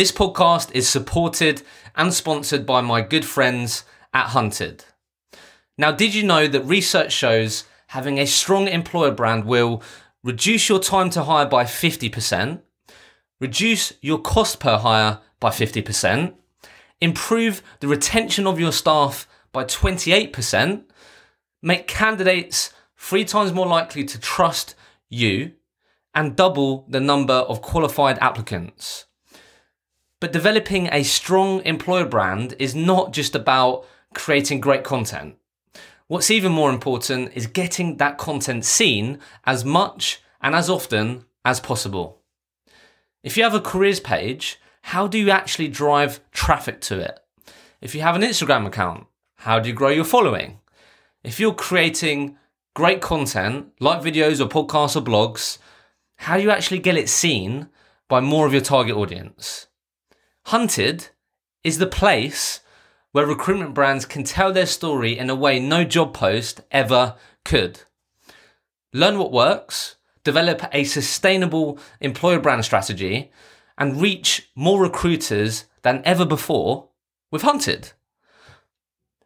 This podcast is supported and sponsored by my good friends at Hunted. Now, did you know that research shows having a strong employer brand will reduce your time to hire by 50%, reduce your cost per hire by 50%, improve the retention of your staff by 28%, make candidates three times more likely to trust you, and double the number of qualified applicants. But developing a strong employer brand is not just about creating great content. What's even more important is getting that content seen as much and as often as possible. If you have a careers page, how do you actually drive traffic to it? If you have an Instagram account, how do you grow your following? If you're creating great content like videos or podcasts or blogs, how do you actually get it seen by more of your target audience? Hunted is the place where recruitment brands can tell their story in a way no job post ever could. Learn what works, develop a sustainable employer brand strategy, and reach more recruiters than ever before with Hunted.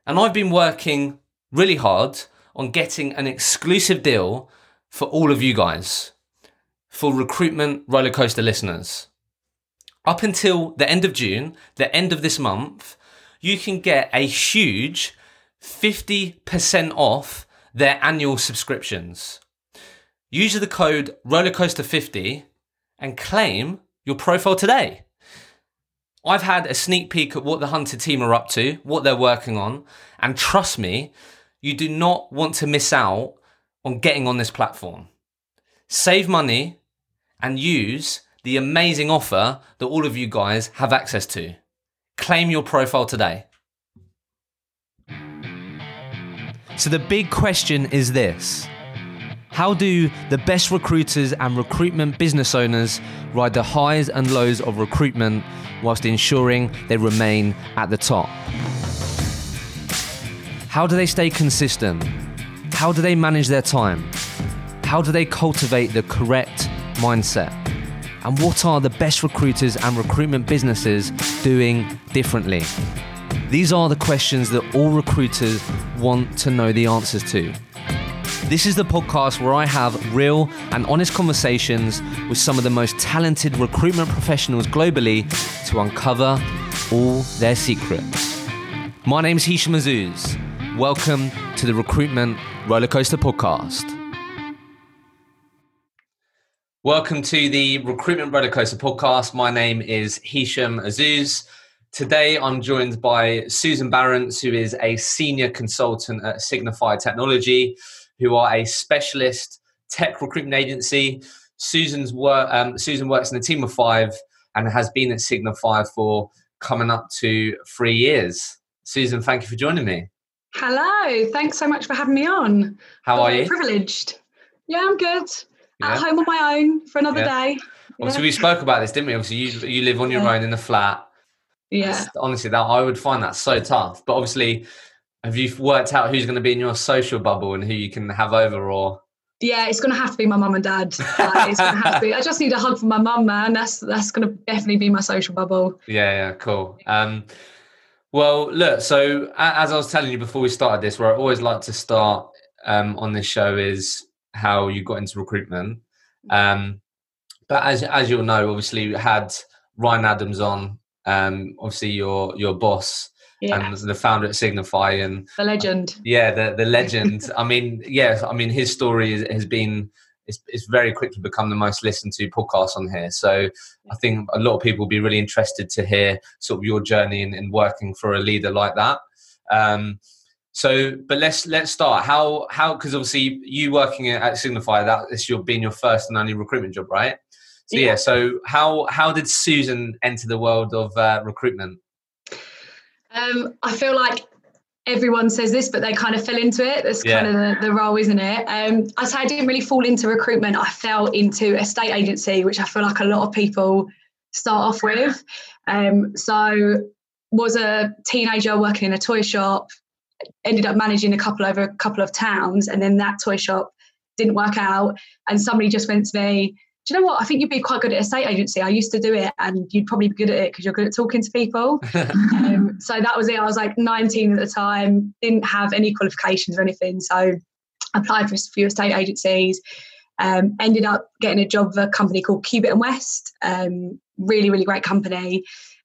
And I've been working really hard on getting an exclusive deal for all of you guys, for recruitment rollercoaster listeners. Up until the end of June, the end of this month, you can get a huge 50% off their annual subscriptions. Use the code rollercoaster50 and claim your profile today. I've had a sneak peek at what the Hunted team are up to, what they're working on, and trust me, you do not want to miss out on getting on this platform. Save money and use the amazing offer that all of you guys have access to. Claim your profile today. So, the big question is this How do the best recruiters and recruitment business owners ride the highs and lows of recruitment whilst ensuring they remain at the top? How do they stay consistent? How do they manage their time? How do they cultivate the correct mindset? And what are the best recruiters and recruitment businesses doing differently? These are the questions that all recruiters want to know the answers to. This is the podcast where I have real and honest conversations with some of the most talented recruitment professionals globally to uncover all their secrets. My name is Hisham Azuz. Welcome to the Recruitment Rollercoaster Podcast. Welcome to the Recruitment Rollercoaster Podcast. My name is Hisham Azuz. Today I'm joined by Susan Barrance, who is a senior consultant at Signify Technology, who are a specialist tech recruitment agency. Susan's work, um, Susan works in a team of five and has been at Signify for coming up to three years. Susan, thank you for joining me. Hello, thanks so much for having me on. How are you? Privileged. Yeah, I'm good at home on my own for another yeah. day. Obviously, we spoke about this, didn't we? Obviously, you you live on your yeah. own in a flat. Yeah. honestly, that I would find that so tough. But obviously, have you worked out who's going to be in your social bubble and who you can have over, or? Yeah, it's going to have to be my mum and dad. Like, it's going to have to be. I just need a hug from my mum, man. That's that's going to definitely be my social bubble. Yeah, yeah, cool. Um, well, look. So as I was telling you before we started this, where I always like to start um, on this show is how you got into recruitment. Um, but as as you'll know, obviously we had Ryan Adams on, um, obviously your your boss yeah. and the founder at Signify and the legend. Yeah, the the legend. I mean, yeah, I mean his story is, has been it's, it's very quickly become the most listened to podcast on here. So I think a lot of people will be really interested to hear sort of your journey in, in working for a leader like that. Um, so, but let's let's start. How how because obviously you working at Signify that this your being your first and only recruitment job, right? So yeah. yeah so how how did Susan enter the world of uh, recruitment? Um, I feel like everyone says this, but they kind of fell into it. That's yeah. kind of the, the role, isn't it? Um, I say I didn't really fall into recruitment. I fell into estate agency, which I feel like a lot of people start off with. Um, so was a teenager working in a toy shop ended up managing a couple over a couple of towns, and then that toy shop didn't work out. And somebody just went to me, do you know what? I think you'd be quite good at estate agency. I used to do it, and you'd probably be good at it because you're good at talking to people. um, so that was it. I was like 19 at the time, didn't have any qualifications or anything. So applied for a few estate agencies. Um, ended up getting a job with a company called Cubitt and West. Um, really, really great company.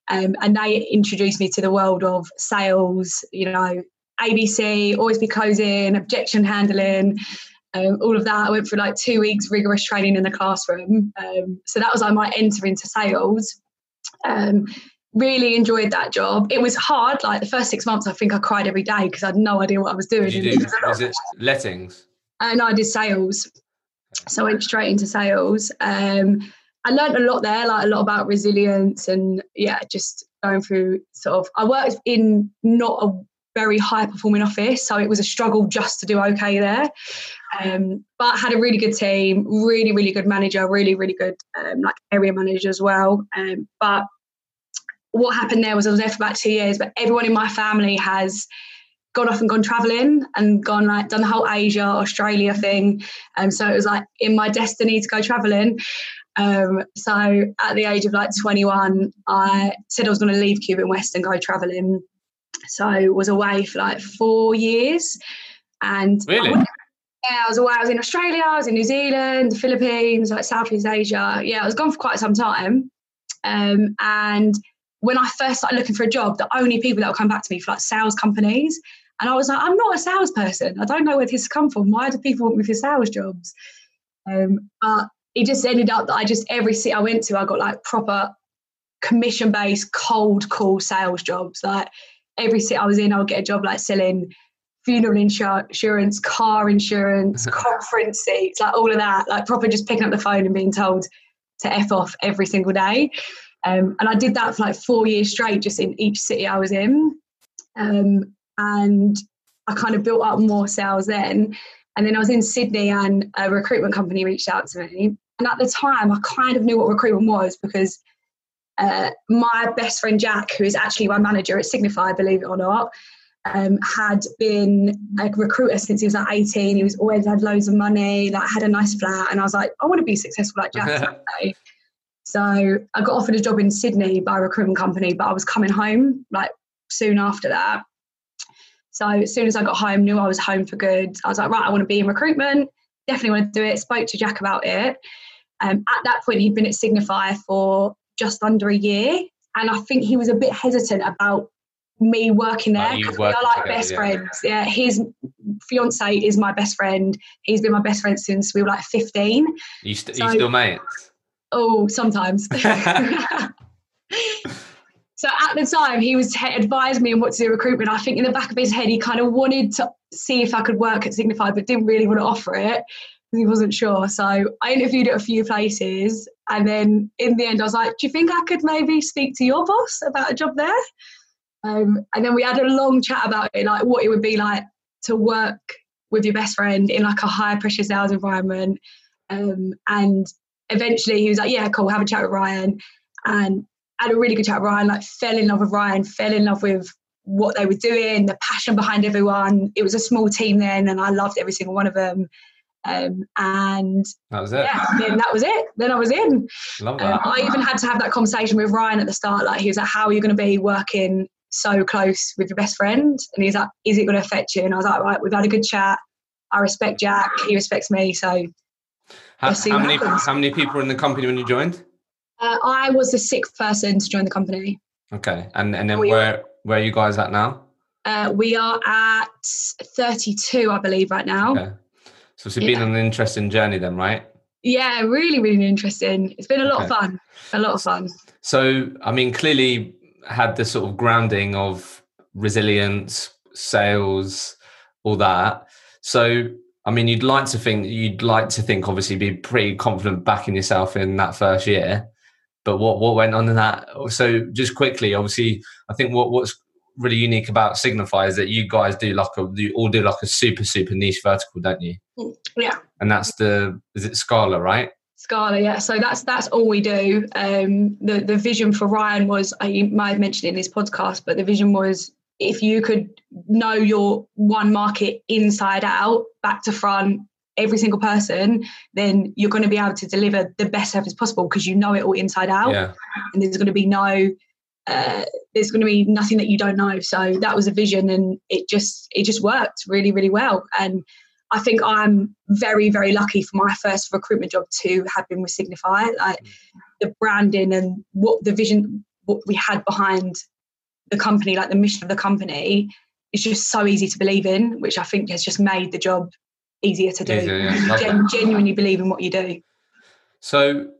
Um, and they introduced me to the world of sales, you know, ABC, always be closing, objection handling, um, all of that. I went through like two weeks rigorous training in the classroom. Um, so that was like my enter into sales. Um, really enjoyed that job. It was hard. Like the first six months, I think I cried every day because I had no idea what I was doing. Did you do, was it lettings? And I did sales. So I went straight into sales. Um, I learned a lot there, like a lot about resilience and yeah, just going through sort of. I worked in not a very high performing office, so it was a struggle just to do okay there. Um, but had a really good team, really really good manager, really really good um, like area manager as well. Um, but what happened there was I was there for about two years, but everyone in my family has gone off and gone traveling and gone like done the whole Asia, Australia thing. And so it was like in my destiny to go traveling. Um, so at the age of like 21, I said I was going to leave Cuban West and go traveling. So was away for like four years. And really? I yeah, I was away. I was in Australia, I was in New Zealand, the Philippines, like Southeast Asia. Yeah, I was gone for quite some time. Um, and when I first started looking for a job, the only people that would come back to me for like sales companies. And I was like, I'm not a salesperson. I don't know where this has come from. Why do people want me for sales jobs? Um, but it just ended up that I just every city I went to, I got like proper commission based cold call sales jobs. Like every city I was in, I would get a job like selling funeral insurance, car insurance, conference seats, like all of that. Like proper just picking up the phone and being told to f off every single day. Um, and I did that for like four years straight, just in each city I was in. Um, and I kind of built up more sales then. And then I was in Sydney and a recruitment company reached out to me. And at the time, I kind of knew what recruitment was because uh, my best friend Jack, who is actually my manager at Signify, believe it or not, um, had been a recruiter since he was like 18. He was always had loads of money, like had a nice flat. And I was like, I want to be successful like Jack So I got offered a job in Sydney by a recruitment company, but I was coming home like soon after that. So as soon as I got home, knew I was home for good. I was like, right, I want to be in recruitment. Definitely want to do it. Spoke to Jack about it. Um, at that point, he'd been at Signify for just under a year, and I think he was a bit hesitant about me working there oh, because we are like together, best yeah. friends. Yeah, his fiance is my best friend. He's been my best friend since we were like fifteen. You, st- so, you still mates? Oh, sometimes. so at the time, he was advised me on what to do recruitment. I think in the back of his head, he kind of wanted to see if I could work at Signify, but didn't really want to offer it because he wasn't sure. So I interviewed at a few places, and then in the end, I was like, "Do you think I could maybe speak to your boss about a job there?" Um, and then we had a long chat about it, like what it would be like to work with your best friend in like a high pressure sales environment. Um, and eventually he was like, yeah, cool, have a chat with Ryan. And had a really good chat with Ryan, like fell in love with Ryan, fell in love with what they were doing, the passion behind everyone. It was a small team then, and I loved every single one of them. Um, and that was it. Yeah, then that was it. Then I was in. Love that. Um, I even had to have that conversation with Ryan at the start. Like he was like, "How are you going to be working so close with your best friend?" And he's like, "Is it going to affect you?" And I was like, "Right, we've had a good chat. I respect Jack. He respects me. So how, how many how many people were in the company when you joined? Uh, I was the sixth person to join the company. Okay, and and then we where are, where are you guys at now? Uh, we are at thirty two, I believe, right now. Okay. So it's been yeah. an interesting journey, then, right? Yeah, really, really interesting. It's been a lot okay. of fun. A lot of fun. So, I mean, clearly had the sort of grounding of resilience, sales, all that. So, I mean, you'd like to think you'd like to think obviously be pretty confident backing yourself in that first year. But what what went on in that? So just quickly, obviously, I think what what's really unique about Signify is that you guys do like a you all do like a super super niche vertical, don't you? Mm, yeah. And that's the is it Scala, right? Scala, yeah. So that's that's all we do. Um, the the vision for Ryan was I might have mentioned it in this podcast, but the vision was if you could know your one market inside out, back to front, every single person, then you're going to be able to deliver the best service possible because you know it all inside out. Yeah. And there's going to be no, uh, there's going to be nothing that you don't know. So that was a vision, and it just it just worked really really well. And I think I'm very very lucky for my first recruitment job to have been with Signify. Like the branding and what the vision what we had behind the company, like the mission of the company, is just so easy to believe in, which I think has just made the job easier to do. Easier, yeah. Gen- genuinely believe in what you do. So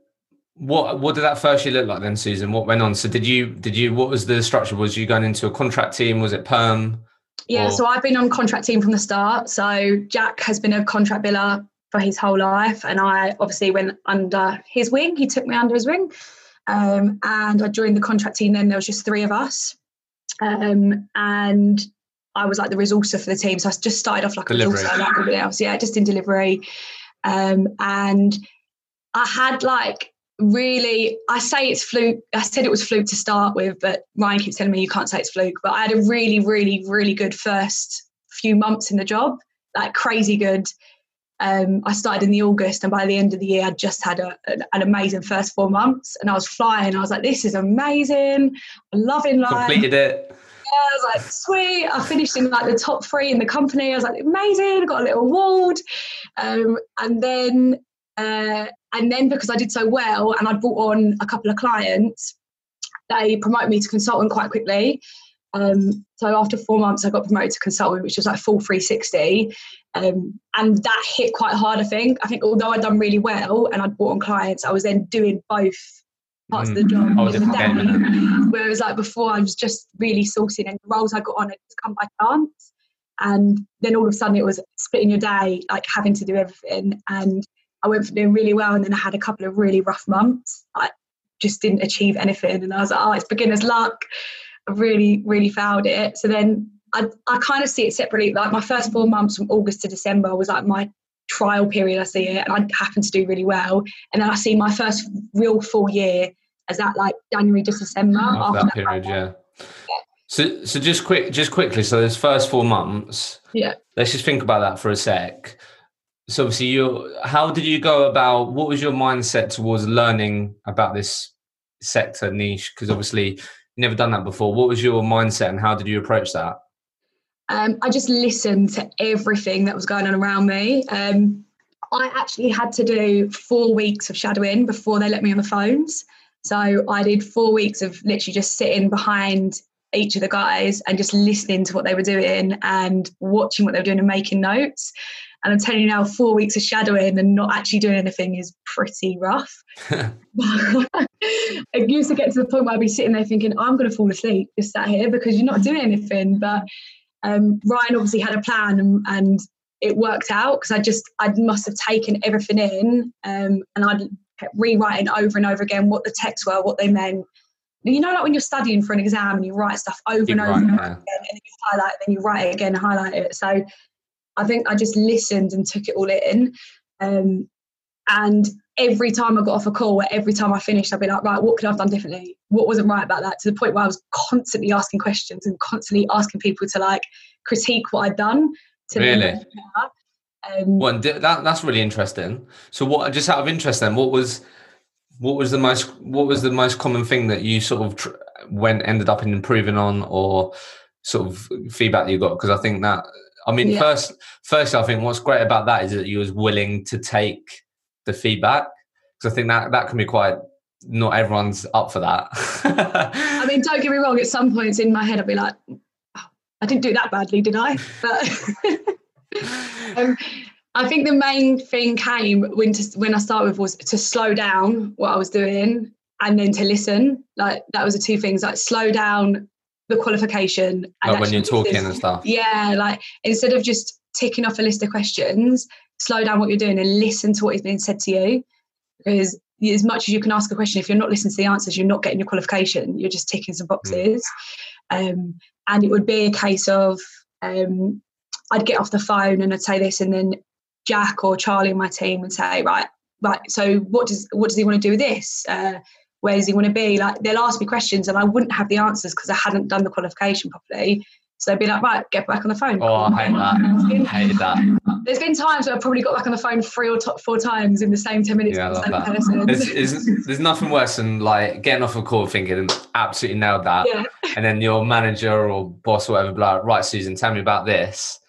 what what did that first year look like then, Susan? What went on? So did you did you what was the structure? Was you going into a contract team? Was it perm? Yeah, Or- so I've been on contract team from the start. So Jack has been a contract biller for his whole life, and I obviously went under his wing. He took me under his wing, um, and I joined the contract team. Then there was just three of us, um, and I was like the resourcer for the team. So I just started off like Delivery. a resourcer, like everybody else. Yeah, just in delivery, um, and I had like really I say it's fluke I said it was fluke to start with but Ryan keeps telling me you can't say it's fluke but I had a really really really good first few months in the job like crazy good um, I started in the August and by the end of the year I just had a, an, an amazing first four months and I was flying I was like this is amazing I'm loving life Completed it. I was like, sweet. I finished in like the top three in the company. I was like, amazing. Got a little award. Um, and then, uh, and then because I did so well and I brought on a couple of clients, they promoted me to consultant quite quickly. Um, so after four months, I got promoted to consultant, which was like full 360. Um, and that hit quite hard, I think. I think although I'd done really well and I'd brought on clients, I was then doing both parts of the job. Mm. Oh, in the day. Whereas like before, I was just really sourcing and the roles I got on just come by chance. And then all of a sudden it was splitting your day, like having to do everything. And I went from doing really well and then I had a couple of really rough months. I just didn't achieve anything. And I was like, oh, it's beginner's luck. I really, really failed it. So then I, I kind of see it separately. Like my first four months from August to December was like my trial period, I see it. And I happened to do really well. And then I see my first real full year as that like January to December. After after that period, yeah. So so just quick just quickly, so those first four months, Yeah. let's just think about that for a sec. So obviously you how did you go about what was your mindset towards learning about this sector niche? Because obviously you never done that before. What was your mindset and how did you approach that? Um, I just listened to everything that was going on around me. Um, I actually had to do four weeks of shadowing before they let me on the phones. So I did four weeks of literally just sitting behind each of the guys and just listening to what they were doing and watching what they were doing and making notes. And I'm telling you now, four weeks of shadowing and not actually doing anything is pretty rough. it used to get to the point where I'd be sitting there thinking, I'm going to fall asleep just sat here because you're not doing anything. But um, Ryan obviously had a plan and, and it worked out because I just I must have taken everything in um, and I'd kept rewriting over and over again what the texts were, what they meant. You know, like when you're studying for an exam and you write stuff over You and over write, and over yeah. again, and then you highlight, it, then you write it again, highlight it. So I think I just listened and took it all in. Um, and every time I got off a call, every time I finished, I'd be like, right, what could I have done differently? What wasn't right about that? To the point where I was constantly asking questions and constantly asking people to like critique what I'd done. To Really? Um, Well, that that's really interesting. So, what just out of interest, then, what was what was the most what was the most common thing that you sort of tr- went ended up in improving on, or sort of feedback that you got? Because I think that I mean, Yeah. first, first, I think what's great about that is that you was willing to take the feedback. Because I think that that can be quite. Not everyone's up for that. I mean, don't get me wrong. At some points in my head, I'd be like, "Oh, I didn't do that badly, did I? But um, I think the main thing came when to, when I started with was to slow down what I was doing and then to listen. Like that was the two things. Like slow down the qualification. And like when you're talking and stuff. Yeah, like instead of just ticking off a list of questions, slow down what you're doing and listen to what is being said to you. Because as much as you can ask a question, if you're not listening to the answers, you're not getting your qualification. You're just ticking some boxes. Um, and it would be a case of um, I'd get off the phone and I'd say this, and then Jack or Charlie in my team would say, right, right. So what does what does he want to do with this? Uh, where does he want to be? Like they'll ask me questions, and I wouldn't have the answers because I hadn't done the qualification properly. So they'd be like, right, get back on the phone. Oh, I hate that. I hated that. There's been times where I've probably got back on the phone three or t- four times in the same 10 minutes Yeah, I love same that. person. There's, there's, there's nothing worse than like getting off a call thinking absolutely nailed that, yeah. and then your manager or boss or whatever be like, right, Susan, tell me about this,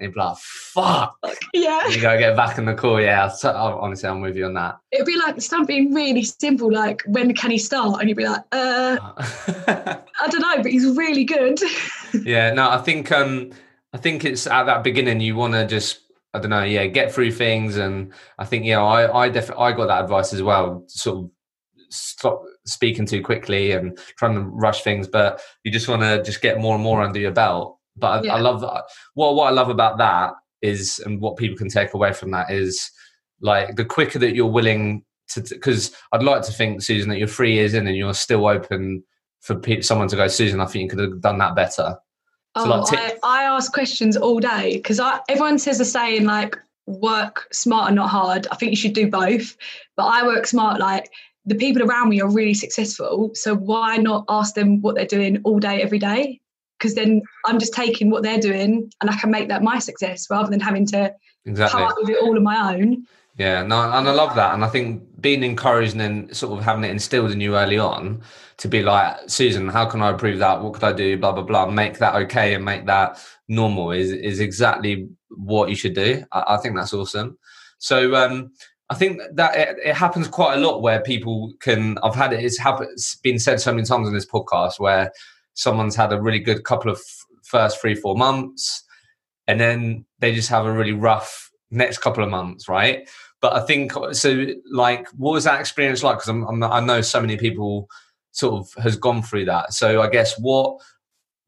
and you'd be like, fuck. Yeah. And you gotta get back in the call. Yeah, so, oh, honestly, I'm with you on that. It'd be like something really simple, like when can he start? And you'd be like, uh, I don't know, but he's really good. yeah, no, I think um, I think it's at that beginning you want to just I don't know, yeah, get through things, and I think yeah, I I definitely I got that advice as well. Sort of stop speaking too quickly and trying to rush things, but you just want to just get more and more under your belt. But I, Yeah. I love that. What what I love about that is, and what people can take away from that is, like the quicker that you're willing to, because I'd like to think, Susan, that you're three years in and you're still open for pe- someone to go, Susan. I think you could have done that better. So, Oh, like, I, I ask questions all day because I everyone says the saying like work smart and not hard. I think you should do both, but I work smart. Like the people around me are really successful, so why not ask them what they're doing all day, every day? Because then I'm just taking what they're doing and I can make that my success rather than having to Exactly. come up with it all on my own. Yeah, no, and I love that, and I think being encouraged and then sort of having it instilled in you early on to be like, Susan, how can I improve that? What could I do? Blah blah blah. Make that okay and make that normal is is exactly what you should do. I, I think that's awesome. So um, I think that it, it happens quite a lot where people can. I've had it. It's happened. It's been said so many times on this podcast where someone's had a really good couple of f- first three four months, and then they just have a really rough next couple of months, right? But I think so. Like, what was that experience like? Because I'm, I'm, I know so many people sort of has gone through that. So I guess what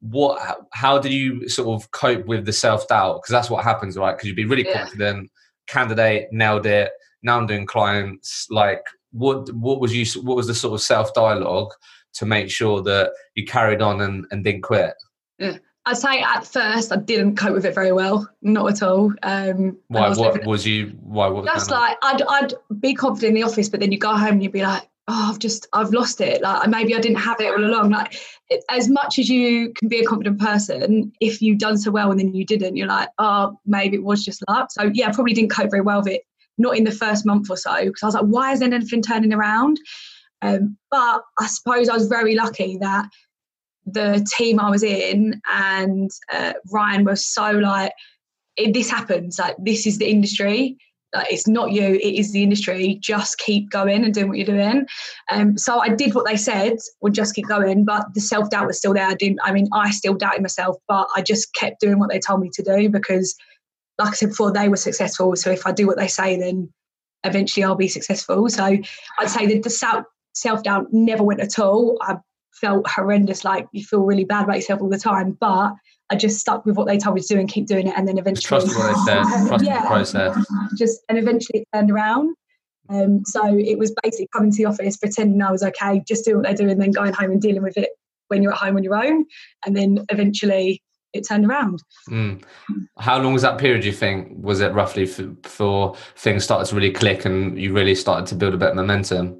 what how- did you sort of cope with the self doubt? Because that's what happens, right? Because you'd be really Yeah. confident, candidate nailed it. Now I'm doing clients. Like, what what was you? What was the sort of self dialogue to make sure that you carried on and, and didn't quit? Yeah. I'd say at first I didn't cope with it very well, not at all. Um, Why? was What was you? Why? What just like I'd I'd be confident in the office, but then you go home and you'd be like, oh, I've just I've lost it. Like maybe I didn't have it all along. Like it, as much as you can be a confident person, if you've done so well and then you didn't, you're like, oh, maybe it was just luck. So yeah, I probably didn't cope very well with it. Not in the first month or so, because I was like, why isn't anything turning around? Um, but I suppose I was very lucky that the team I was in and uh, Ryan was so like, this happens. Like this is the industry. Like it's not you, it is the industry. Just keep going and doing what you're doing. Um, so I did what they said, would just keep going, but the self doubt was still there. I didn't. I mean, I still doubted myself, but I just kept doing what they told me to do because, like I said before, they were successful. So if I do what they say, then eventually I'll be successful. So I'd say that the self self doubt never went at all. I felt horrendous, like you feel really bad about yourself all the time, but I just stuck with what they told me to do and keep doing it, and then Just eventually, trust what they said. Trust Yeah. the process. just and eventually it turned around. Um, so it was basically coming to the office, pretending I was okay, just doing what they do, and then going home and dealing with it when you're at home on your own, and then eventually it turned around. Mm. How long was that period? Do you think was it roughly before things started to really click and you really started to build a bit of momentum?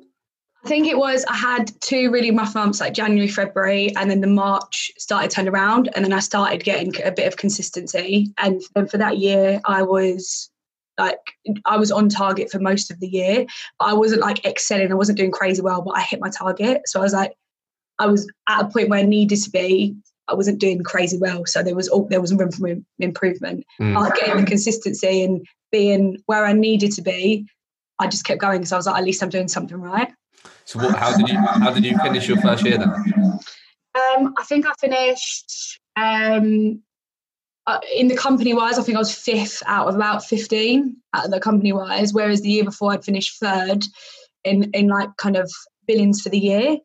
I think it was I had two really rough months like January, February, and then the March started turned around, and then I started getting a bit of consistency. And then for that year, I was like I was on target for most of the year, but I wasn't like excelling. I wasn't doing crazy well, but I hit my target. So I was like, I was at a point where I needed to be. I wasn't doing crazy well, so there was all, there was room for improvement. Mm. But getting the consistency and being where I needed to be, I just kept going because I was like, at least I'm doing something right. So what, how did you how did you finish your first year then? Um, I think I finished um, uh, in the company wise. I think I was fifth out of about fifteen out of the company wise. Whereas the year before, I'd finished third in in like kind of billings for the year.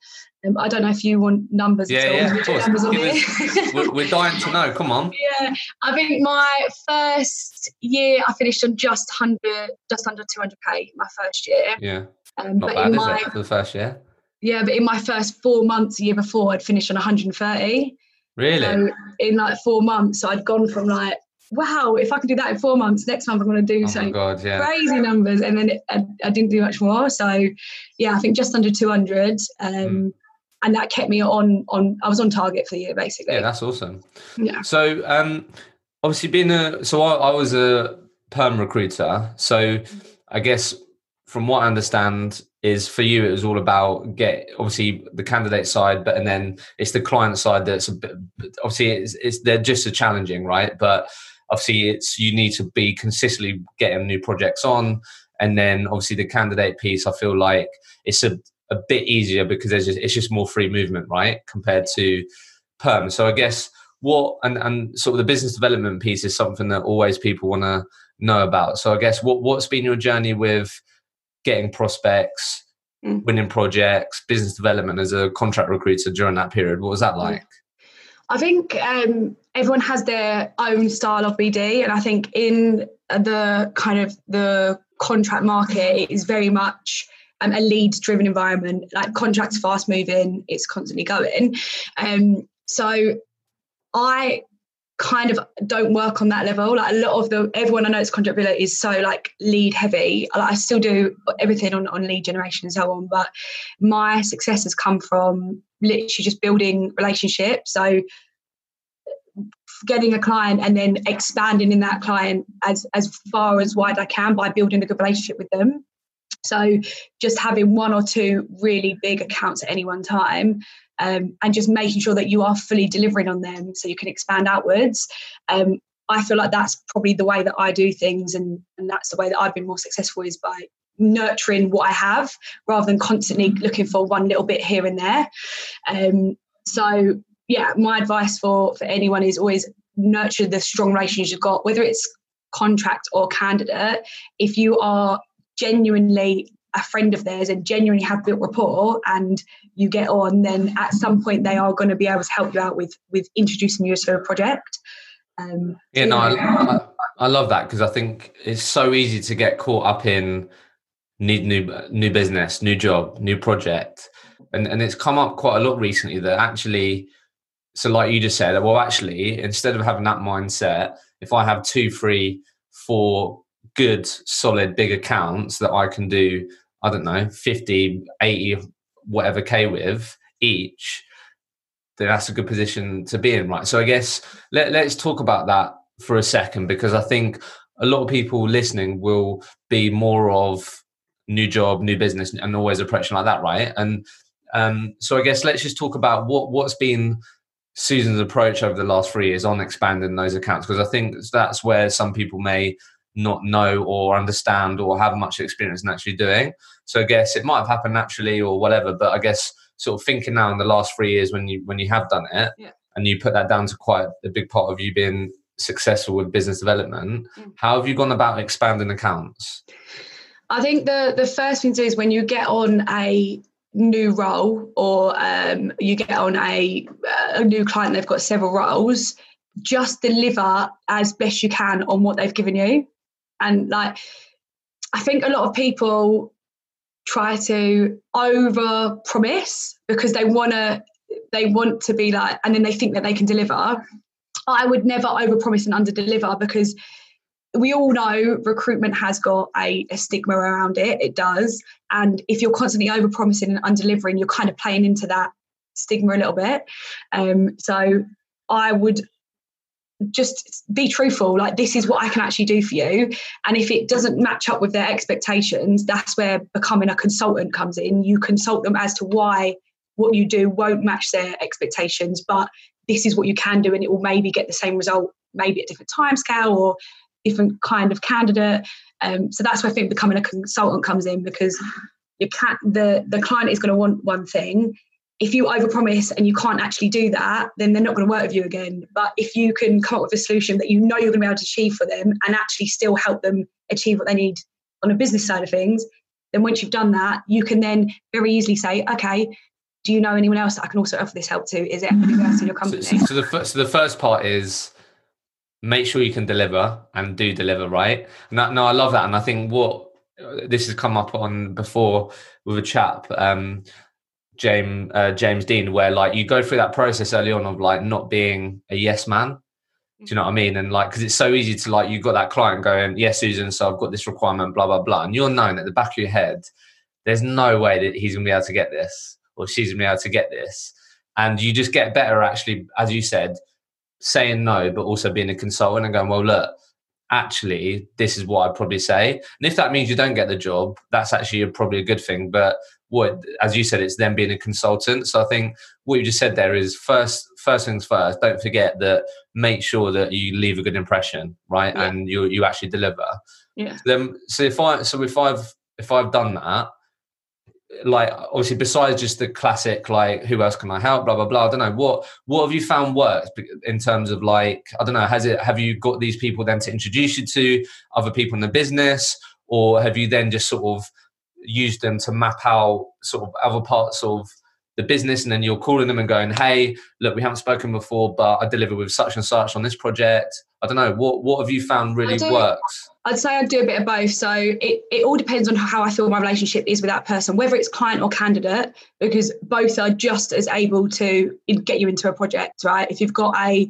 Um, I don't know if you want numbers. Yeah, at all. yeah, of course. Numbers on Give here. We're, we're dying to know. Come on. yeah, I think my first year I finished on just hundred, just under two hundred k. My first year, Yeah, um, not but bad, in is my it, for the first year? yeah, but in my first four months, the year before, I'd finished on one hundred and thirty. Really? So in like four months, I'd gone from like, wow, if I could do that in four months, next month I'm going to do oh god, yeah. crazy numbers. And then it, I, I didn't do much more. So yeah, I think just under 200. Um, Mm. and that kept me on on I was on target for the year basically. Yeah, that's awesome. Yeah. So um obviously being a so I, I was a perm recruiter. So I guess from what I understand is for you it was all about get obviously the candidate side but and then it's the client side that's a bit obviously it's, it's they're just as challenging right? But obviously it's you need to be consistently getting new projects on. And then obviously the candidate piece i feel like it's a, a bit easier because there's just, it's just more free movement right compared to perm. So i guess what and, and sort of the business development piece is something that always people want to know about. So i guess what what's been your journey with getting prospects mm. winning projects business development as a contract recruiter during that period what was that mm. like I think um, everyone has their own style of BD, and I think in the kind of the contract market, it is very much um, a leads driven environment. Like contracts fast moving, it's constantly going. Um, so I kind of don't work on that level. Like a lot of the everyone I know it's contract biller is so like lead heavy. I still do everything on, on lead generation and so on, but my success has come from literally just building relationships. So getting a client and then expanding in that client as as far as wide I can by building a good relationship with them. So just having one or two really big accounts at any one time um, and just making sure that you are fully delivering on them so you can expand outwards. Um, I feel like that's probably the way that I do things and, and that's the way that I've been more successful is by nurturing what I have rather than constantly looking for one little bit here and there. Um, so yeah, my advice for for anyone is always nurture the strong relationships you've got, whether it's contract or candidate. If you are genuinely a friend of theirs and genuinely have built rapport and you get on, then at some point they are going to be able to help you out with with introducing you to a project. Um, yeah, no, I, I love that because I think it's so easy to get caught up in need new new business, new job, new project, and and it's come up quite a lot recently that actually so like you just said well actually instead of having that mindset if i have two three four good solid big accounts that i can do i don't know 50 80 whatever k with each then that's a good position to be in right? So i guess let, let's talk about that for a second because i think a lot of people listening will be more of new job new business and always approaching like that right? And um, so i guess let's just talk about what what's been Susan's approach over the last three years on expanding those accounts because I think that's where some people may not know or understand or have much experience in actually doing. So I guess it might have happened naturally or whatever, but I guess sort of thinking now in the last three years when you when you have done it yeah. and you put that down to quite a big part of you being successful with business development, mm. how have you gone about expanding accounts? I think the the first thing to do is when you get on a new role or um, you get on a, a new client they've got several roles just deliver as best you can on what they've given you and like i think a lot of people try to over promise because they want to they want to be like and then they think that they can deliver i would never over promise and under deliver because we all know recruitment has got a, a, stigma around it. It does. And if you're constantly over promising and under delivering, you're kind of playing into that stigma a little bit. Um, so I would just be truthful like this is what i can actually do for you and if it doesn't match up with their expectations that's where becoming a consultant comes in you consult them as to why what you do won't match their expectations but this is what you can do and it will maybe get the same result maybe at different time scale or different kind of candidate. Um, so that's where I think becoming a consultant comes in because you can't the the client is going to want one thing. If you overpromise and you can't actually do that, then they're not going to work with you again. But if you can come up with a solution that you know you're going to be able to achieve for them and actually still help them achieve what they need on a business side of things, then once you've done that, you can then very easily say, okay, do you know anyone else that I can also offer this help to? Is it anyone else in your company? So, so, the first, so the first part is make sure you can deliver and do deliver right. No, no, I love that, and I think what this has come up on before with a chap. Um, James uh, James Dean, where like you go through that process early on of like not being a yes man. Do you know what I mean? And like, because it's so easy to like, you've got that client going, yes, Susan, so I've got this requirement, blah blah blah, and you're knowing at the back of your head, there's no way that he's gonna be able to get this, or she's gonna be able to get this. And you just get better actually, as you said, saying no, but also being a consultant and going, well, look, actually, this is what I'd probably say. And if that means you don't get the job, that's actually a, probably a good thing. But what, as you said, it's then being a consultant. So I think what you just said there is first, first things first. Don't forget that. Make sure that you leave a good impression, right? Yeah. And you you actually deliver. Yeah. So then, so if I so if I've if I've done that, like obviously besides just the classic like who else can i help blah blah blah i don't know. What what have you found works in terms of like i don't know has it have you got these people then to introduce you to other people in the business? Or have you then just sort of used them to map out sort of other parts of the business? And then you're calling them and going hey look we haven't spoken before but i deliver with such and such on this project. I don't know. What what have you found really works I'd say I'd do a bit of both. So it, it all depends on how I feel my relationship is with that person, whether it's client or candidate, because both are just as able to get you into a project, right? If you've got a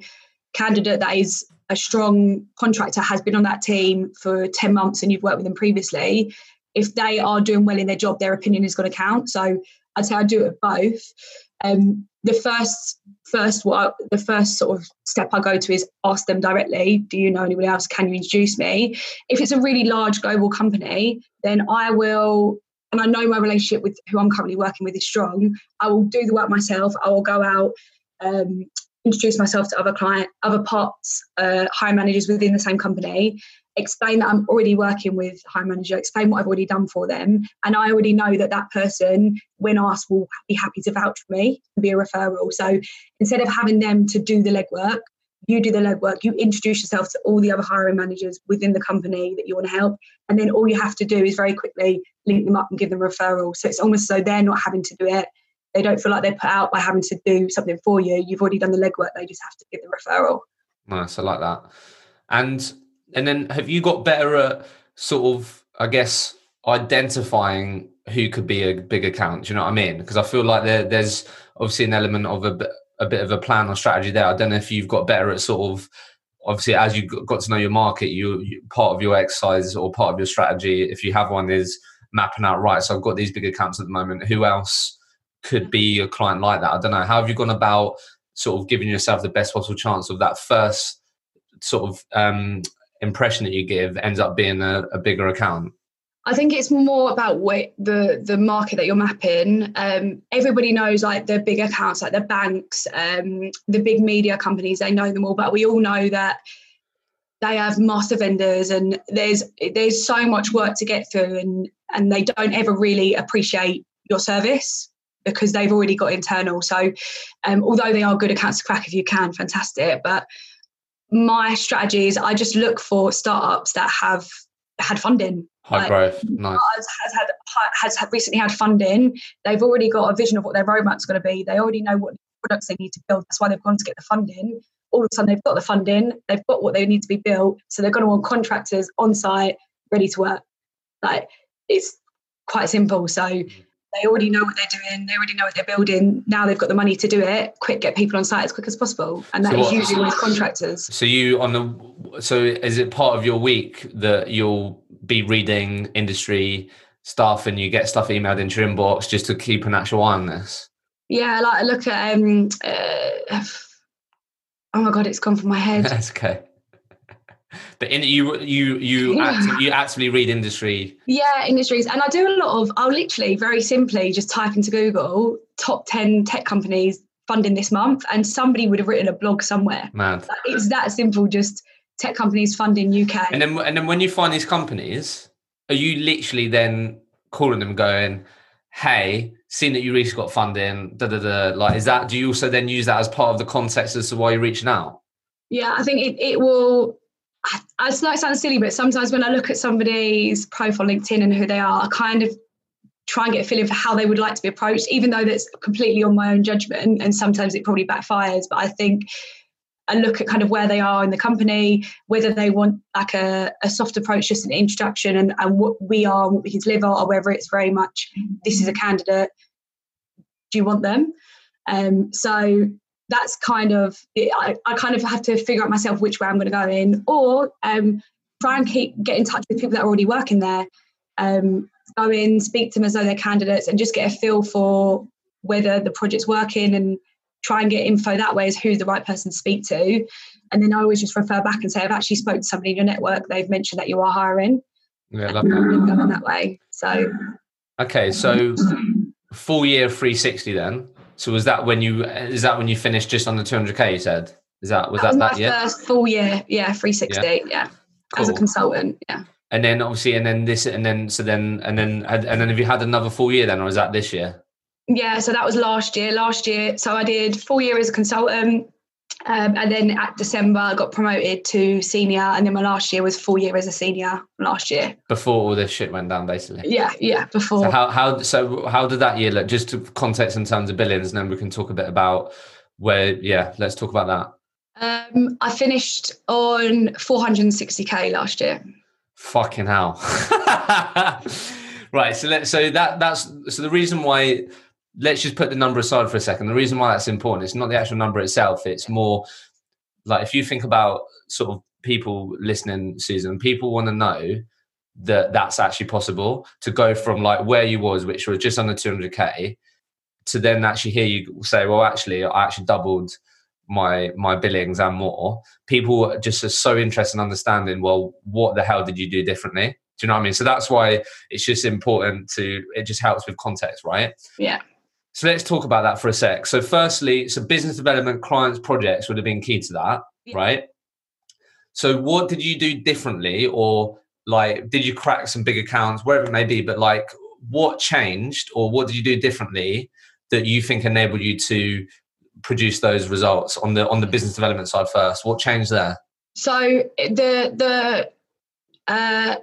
candidate that is a strong contractor, has been on that team for 10 months and you've worked with them previously, if they are doing well in their job, their opinion is going to count. So I'd say I'd do it both. Um, the first first what the first sort of step I go to is ask them directly, do you know anybody else? Can you introduce me? If it's a really large global company, then I will and I know my relationship with who I'm currently working with is strong. I will do the work myself. I will go out, um, introduce myself to other client, other parts, uh, hire managers within the same company, explain that I'm already working with hire manager, explain what I've already done for them. And I already know that that person, when asked, will be happy to vouch for me and be a referral. So instead of having them to do the legwork, you do the legwork, you introduce yourself to all the other hiring managers within the company that you want to help. And then all you have to do is very quickly link them up and give them a referral. So it's almost so they're not having to do it. They don't feel like they're put out by having to do something for you. You've already done the legwork, they just have to give the referral. Nice, I like that. And and then have you got better at sort of, I guess, identifying who could be a big account? Do you know what I mean? Because I feel like there, there's obviously an element of a bit, a bit of a plan or strategy there. I don't know if you've got better at sort of, obviously, as you got to know your market, you, you part of your exercise or part of your strategy, if you have one, is mapping out right. So I've got these big accounts at the moment. Who else could be a client like that? I don't know. How have you gone about sort of giving yourself the best possible chance of that first sort of um, impression that you give ends up being a, a bigger account? I think it's more about what the the market that you're mapping. Um, everybody knows like the big accounts, like the banks, um, the big media companies. They know them all, but we all know that they have master vendors, and there's there's so much work to get through, and and they don't ever really appreciate your service because they've already got internal. So, um, although they are good accounts to crack if you can, fantastic. But my strategy is I just look for startups that have had funding. High like, growth, nice. Has, has had has recently had funding. They've already got a vision of what their roadmap's going to be. They already know what products they need to build. That's why they've gone to get the funding. All of a sudden, they've got the funding. They've got what they need to be built. So they're going to want contractors on site, ready to work. Like it's quite simple. So mm-hmm. They already know what they're doing. They already know what they're building. Now they've got the money to do it. Quick, get people on site as quick as possible, and that so is usually with contractors. So you on the so is it part of your week that you'll be reading industry stuff and you get stuff emailed into your inbox just to keep an actual eye on this? Yeah, like I look at um, uh, oh my god, it's gone from my head. That's okay. But in you you you actively, you actually read industry. Yeah, industries, and I do a lot of. I'll literally very simply just type into Google top ten tech companies funding this month, and somebody would have written a blog somewhere. Man, it's that simple. Just tech companies funding UK. And then and then when you find these companies, are you literally then calling them going, "Hey, seeing that you recently got funding, da da da." Like, is that? Do you also then use that as part of the context as to why you're reaching out? Yeah, I think it, it will I, know it sounds silly, but sometimes when I look at somebody's profile on LinkedIn and who they are, I kind of try and get a feeling for how they would like to be approached, even though that's completely on my own judgment. And sometimes it probably backfires. But I think I look at kind of where they are in the company, whether they want like a, a soft approach, just an introduction and, and what we are, what we can deliver, or whether it's very much this is a candidate. Do you want them? Um, so that's kind of I, I kind of have to figure out myself which way I'm going to go in, or um, try and keep get in touch with people that are already working there. Um, go in, speak to them as though they're candidates, and just get a feel for whether the project's working and try and get info that way as who's the right person to speak to. And then I always just refer back and say, I've actually spoken to somebody in your network. They've mentioned that you are hiring. Yeah, love that. Going that way. So. Okay, so full year 360 then. So was that when you is that when you finished just on the 200k? You said is that was that that, that, was year? my first full year? Yeah, 360. Yeah, yeah. Cool. as a consultant. Yeah. And then obviously, and then this, and then so then, and then, and then have you had another full year then, or is that this year? Yeah, so that was last year. Last year, so I did full year as a consultant, um, and then at December I got promoted to senior, and then my last year was full year as a senior last year. Before all this shit went down, basically. Yeah, yeah. Before. So how how so how did that year look? Just to context in terms of billions, and then we can talk a bit about where. Yeah, let's talk about that. Um, I finished on 460k last year. Fucking hell. right. So let so that that's so the reason why let's just put the number aside for a second. The reason why that's important, it's not the actual number itself, it's more like if you think about sort of people listening, Susan, people want to know that that's actually possible to go from like where you was, which was just under 200k, to then actually hear you say, well, actually, I actually doubled my my billings and more. People just are so interested in understanding well what the hell did you do differently? Do you know what i mean? So that's why it's just important to it just helps with context right? Yeah so let's talk about that for a sec so firstly so business development clients projects would have been key to that yeah. right so what did you do differently or like did you crack some big accounts wherever it may be but like what changed or what did you do differently that you think enabled you to produce those results on the on the business development side first? What changed there? So the the uh,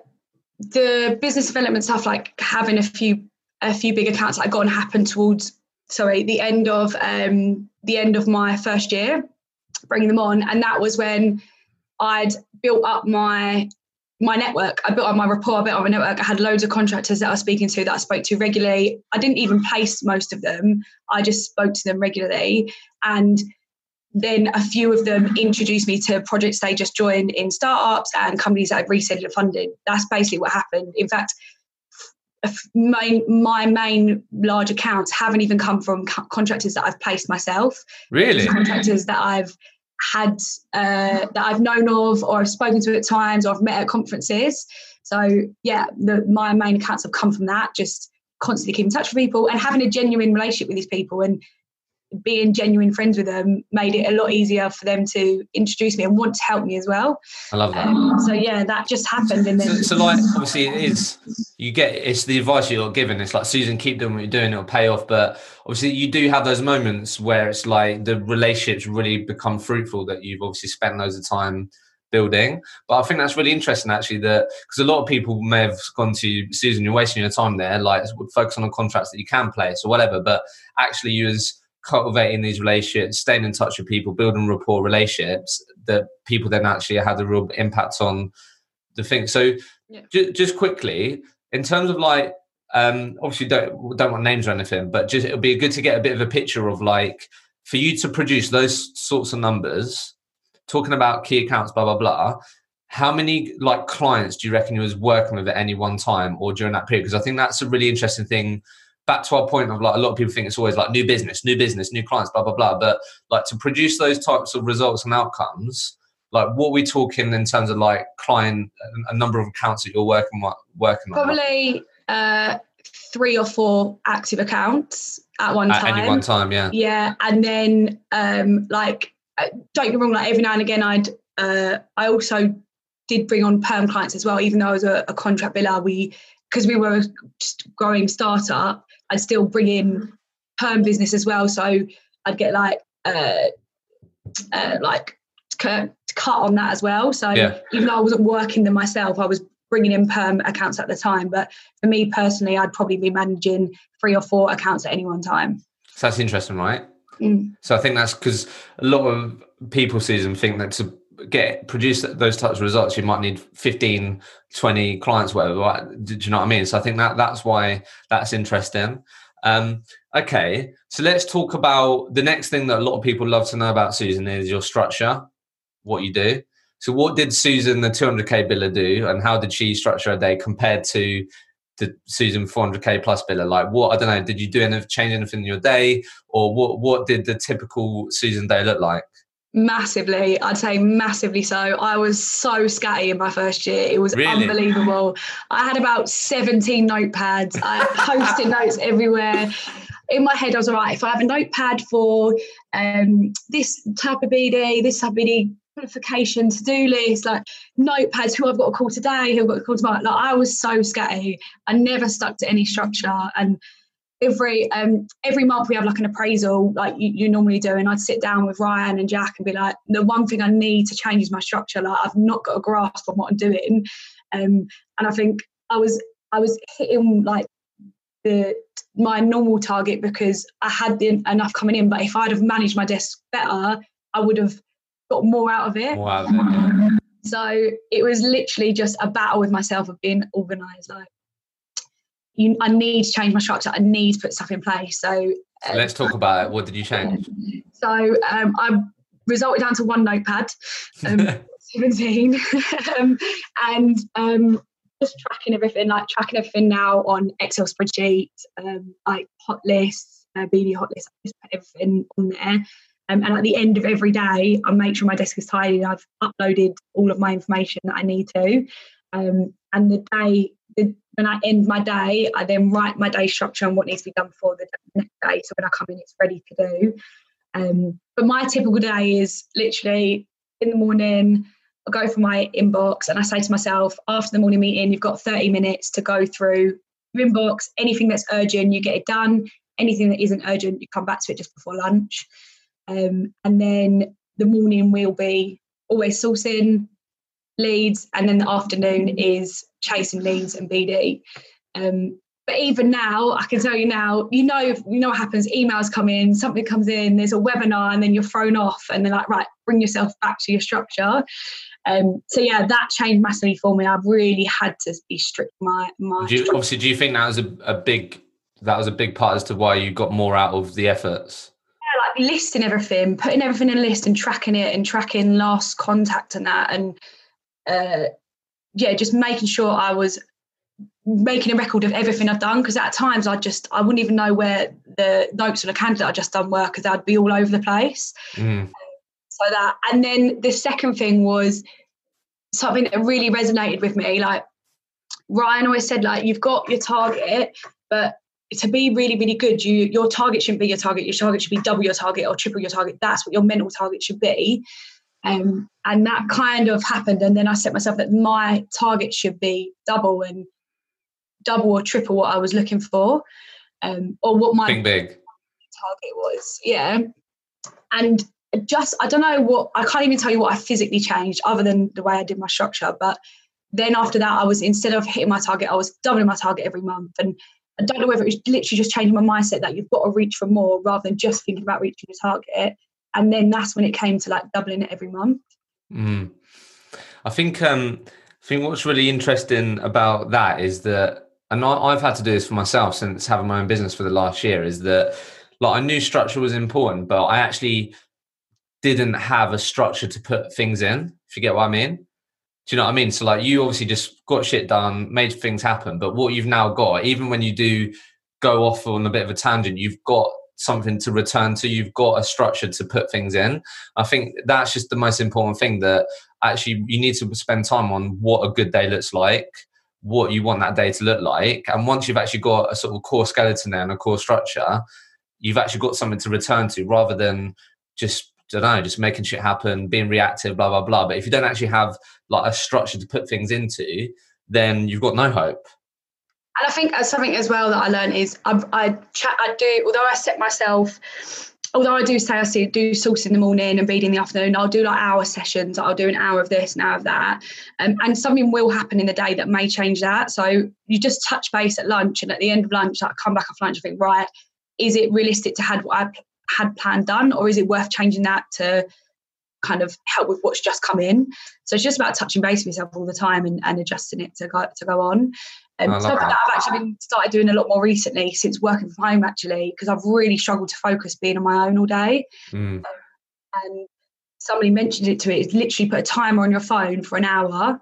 the business development stuff, like having a few a few big accounts that got and happened towards sorry the end of um, the end of my first year, bringing them on, and that was when I'd built up my my network. I built up my rapport, I built up my network. I had loads of contractors that I was speaking to that I spoke to regularly. I didn't even place most of them. I just spoke to them regularly. And then a few of them introduced me to projects they just joined in startups and companies that had recently funded. That's basically what happened. In fact, my, my main large accounts haven't even come from co- contractors that I've placed myself. Really? Contractors that I've had uh, that I've known of or I've spoken to at times or I've met at conferences. So yeah, the, my main accounts have come from that. Just constantly keeping in touch with people and having a genuine relationship with these people and being genuine friends with them made it a lot easier for them to introduce me and want to help me as well. I love that. Um, so yeah, that just happened. And then so, so, like obviously it is you get it's the advice you're given. It's like Susan, keep doing what you're doing, it'll pay off. But obviously you do have those moments where it's like the relationships really become fruitful that you've obviously spent loads of time building. But I think that's really interesting actually that because a lot of people may have gone to Susan, you're wasting your time there, like focus on the contracts that you can place or whatever. But actually you as cultivating these relationships, staying in touch with people, building rapport relationships that people then actually had a real impact on the thing. So yeah. just quickly, in terms of like, um, obviously don't don't want names or anything, but just it'll be good to get a bit of a picture of like for you to produce those sorts of numbers, talking about key accounts, blah blah blah. How many like clients do you reckon you was working with at any one time or during that period? Because I think that's a really interesting thing back to our point of like a lot of people think it's always like new business, new business, new clients, blah blah blah. But like to produce those types of results and outcomes, like what we talking in terms of like client, a number of accounts that you're working working Probably uh, three or four active accounts at one time. At any one time, yeah. Yeah, and then um, like uh, don't get me wrong, like every now and again, I'd uh, I also did bring on perm clients as well, even though I was a, a contract biller. We because we were a growing startup, I'd still bring in perm business as well. So I'd get like uh, uh like cut, cut on that as well. So yeah. even though I wasn't working them myself, I was bringing in perm accounts at the time. But for me personally, I'd probably be managing three or four accounts at any one time. So that's interesting, right? Mm. So I think that's because a lot of people, Susan, think that's to get produce those types of results, you might need 15, 20 clients, whatever. Right? Do you know what I mean? So I think that that's why that's interesting. Um, okay, so let's talk about the next thing that a lot of people love to know about Susan is your structure, what you do. So what did Susan, the 200k biller, do, and how did she structure a day compared to the Susan 400k plus biller? Like, what I don't know. Did you do anything, change anything in your day, or what? What did the typical Susan day look like? Massively, I'd say massively so. I was so scatty in my first year. It was really? unbelievable. I had about 17 notepads. I had post-it notes everywhere. In my head, I was all right. If I have a notepad for um, this type of BD, this type of BD qualification, to-do list, like notepads, who I've got to call today, who I've got to call tomorrow. Like I was so scatty. I never stuck to any structure. And every um every month we have like an appraisal like you, you normally do and I'd sit down with Ryan and Jack and be like the one thing I need to change is my structure like I've not got a grasp on what I'm doing um and I think I was I was hitting like the my normal target because I had the, enough coming in but if I'd have managed my desk better I would have got more out of it, out of it yeah. so it was literally just a battle with myself of being organized like you, I need to change my structure. I need to put stuff in place. So, so let's talk about it. What did you change? So um, I resulted down to one notepad, um, 17, um, and um, just tracking everything, like tracking everything now on Excel spreadsheet, um, like hot lists, uh, BD hot lists. I just put everything on there. Um, and at the end of every day, I make sure my desk is tidy. I've uploaded all of my information that I need to. Um, and the day the, when I end my day, I then write my day structure and what needs to be done for the next day. So when I come in, it's ready to do. Um, but my typical day is literally in the morning, I go for my inbox and I say to myself, after the morning meeting, you've got 30 minutes to go through your inbox. Anything that's urgent, you get it done. Anything that isn't urgent, you come back to it just before lunch. Um, and then the morning will be always sourcing, leads, and then the afternoon is chasing leads and BD. Um, but even now, I can tell you now, you know, you know what happens. Emails come in, something comes in, there's a webinar, and then you're thrown off, and they're like, right, bring yourself back to your structure. Um, so yeah, that changed massively for me. I've really had to be strict my my. Do you, obviously, do you think that was a, a big that was a big part as to why you got more out of the efforts? Yeah, like listing everything, putting everything in a list and tracking it, and tracking last contact and that, and uh, yeah, just making sure I was making a record of everything I've done because at times I just I wouldn't even know where the notes on a candidate I just done were because I'd be all over the place. Mm. So that and then the second thing was something that really resonated with me. Like Ryan always said, like you've got your target, but to be really really good, you your target shouldn't be your target. Your target should be double your target or triple your target. That's what your mental target should be. Um, and that kind of happened. And then I set myself that my target should be double and double or triple what I was looking for, um, or what my big big target was. Yeah. And just, I don't know what, I can't even tell you what I physically changed other than the way I did my structure. But then after that, I was, instead of hitting my target, I was doubling my target every month. And I don't know whether it was literally just changing my mindset that you've got to reach for more rather than just thinking about reaching your target and then that's when it came to like doubling it every month. Mm. I think um, I think what's really interesting about that is that, and I, have had to do this for myself since having my own business for the last year, is that like I knew structure was important, but I actually didn't have a structure to put things in. If you get what I mean. Do you know what I mean? So like you obviously just got shit done, made things happen, but what you've now got, even when you do go off on a bit of a tangent, you've got something to return to you've got a structure to put things in i think that's just the most important thing that actually you need to spend time on what a good day looks like what you want that day to look like and once you've actually got a sort of core skeleton there and a core structure you've actually got something to return to rather than just I don't know, just making shit happen, being reactive, blah blah blah. But if you don't actually have like a structure to put things into, then you've got no hope. And I think as something as well that I learned is I, I chat, I do, although I set myself, although I do say I see, do source in the morning and read in the afternoon, I'll do like hour sessions. I'll do an hour of this, an hour of that. Um, and something will happen in the day that may change that. So you just touch base at lunch and at the end of lunch, I come back off lunch I think, right, is it realistic to have what I had planned done or is it worth changing that to kind of help with what's just come in. So it's just about touching base with yourself all the time and, and adjusting it to go to go on. And um, something that. that I've actually been started doing a lot more recently since working from home actually, because I've really struggled to focus being on my own all day. Mm. Um, and somebody mentioned it to me, is literally put a timer on your phone for an hour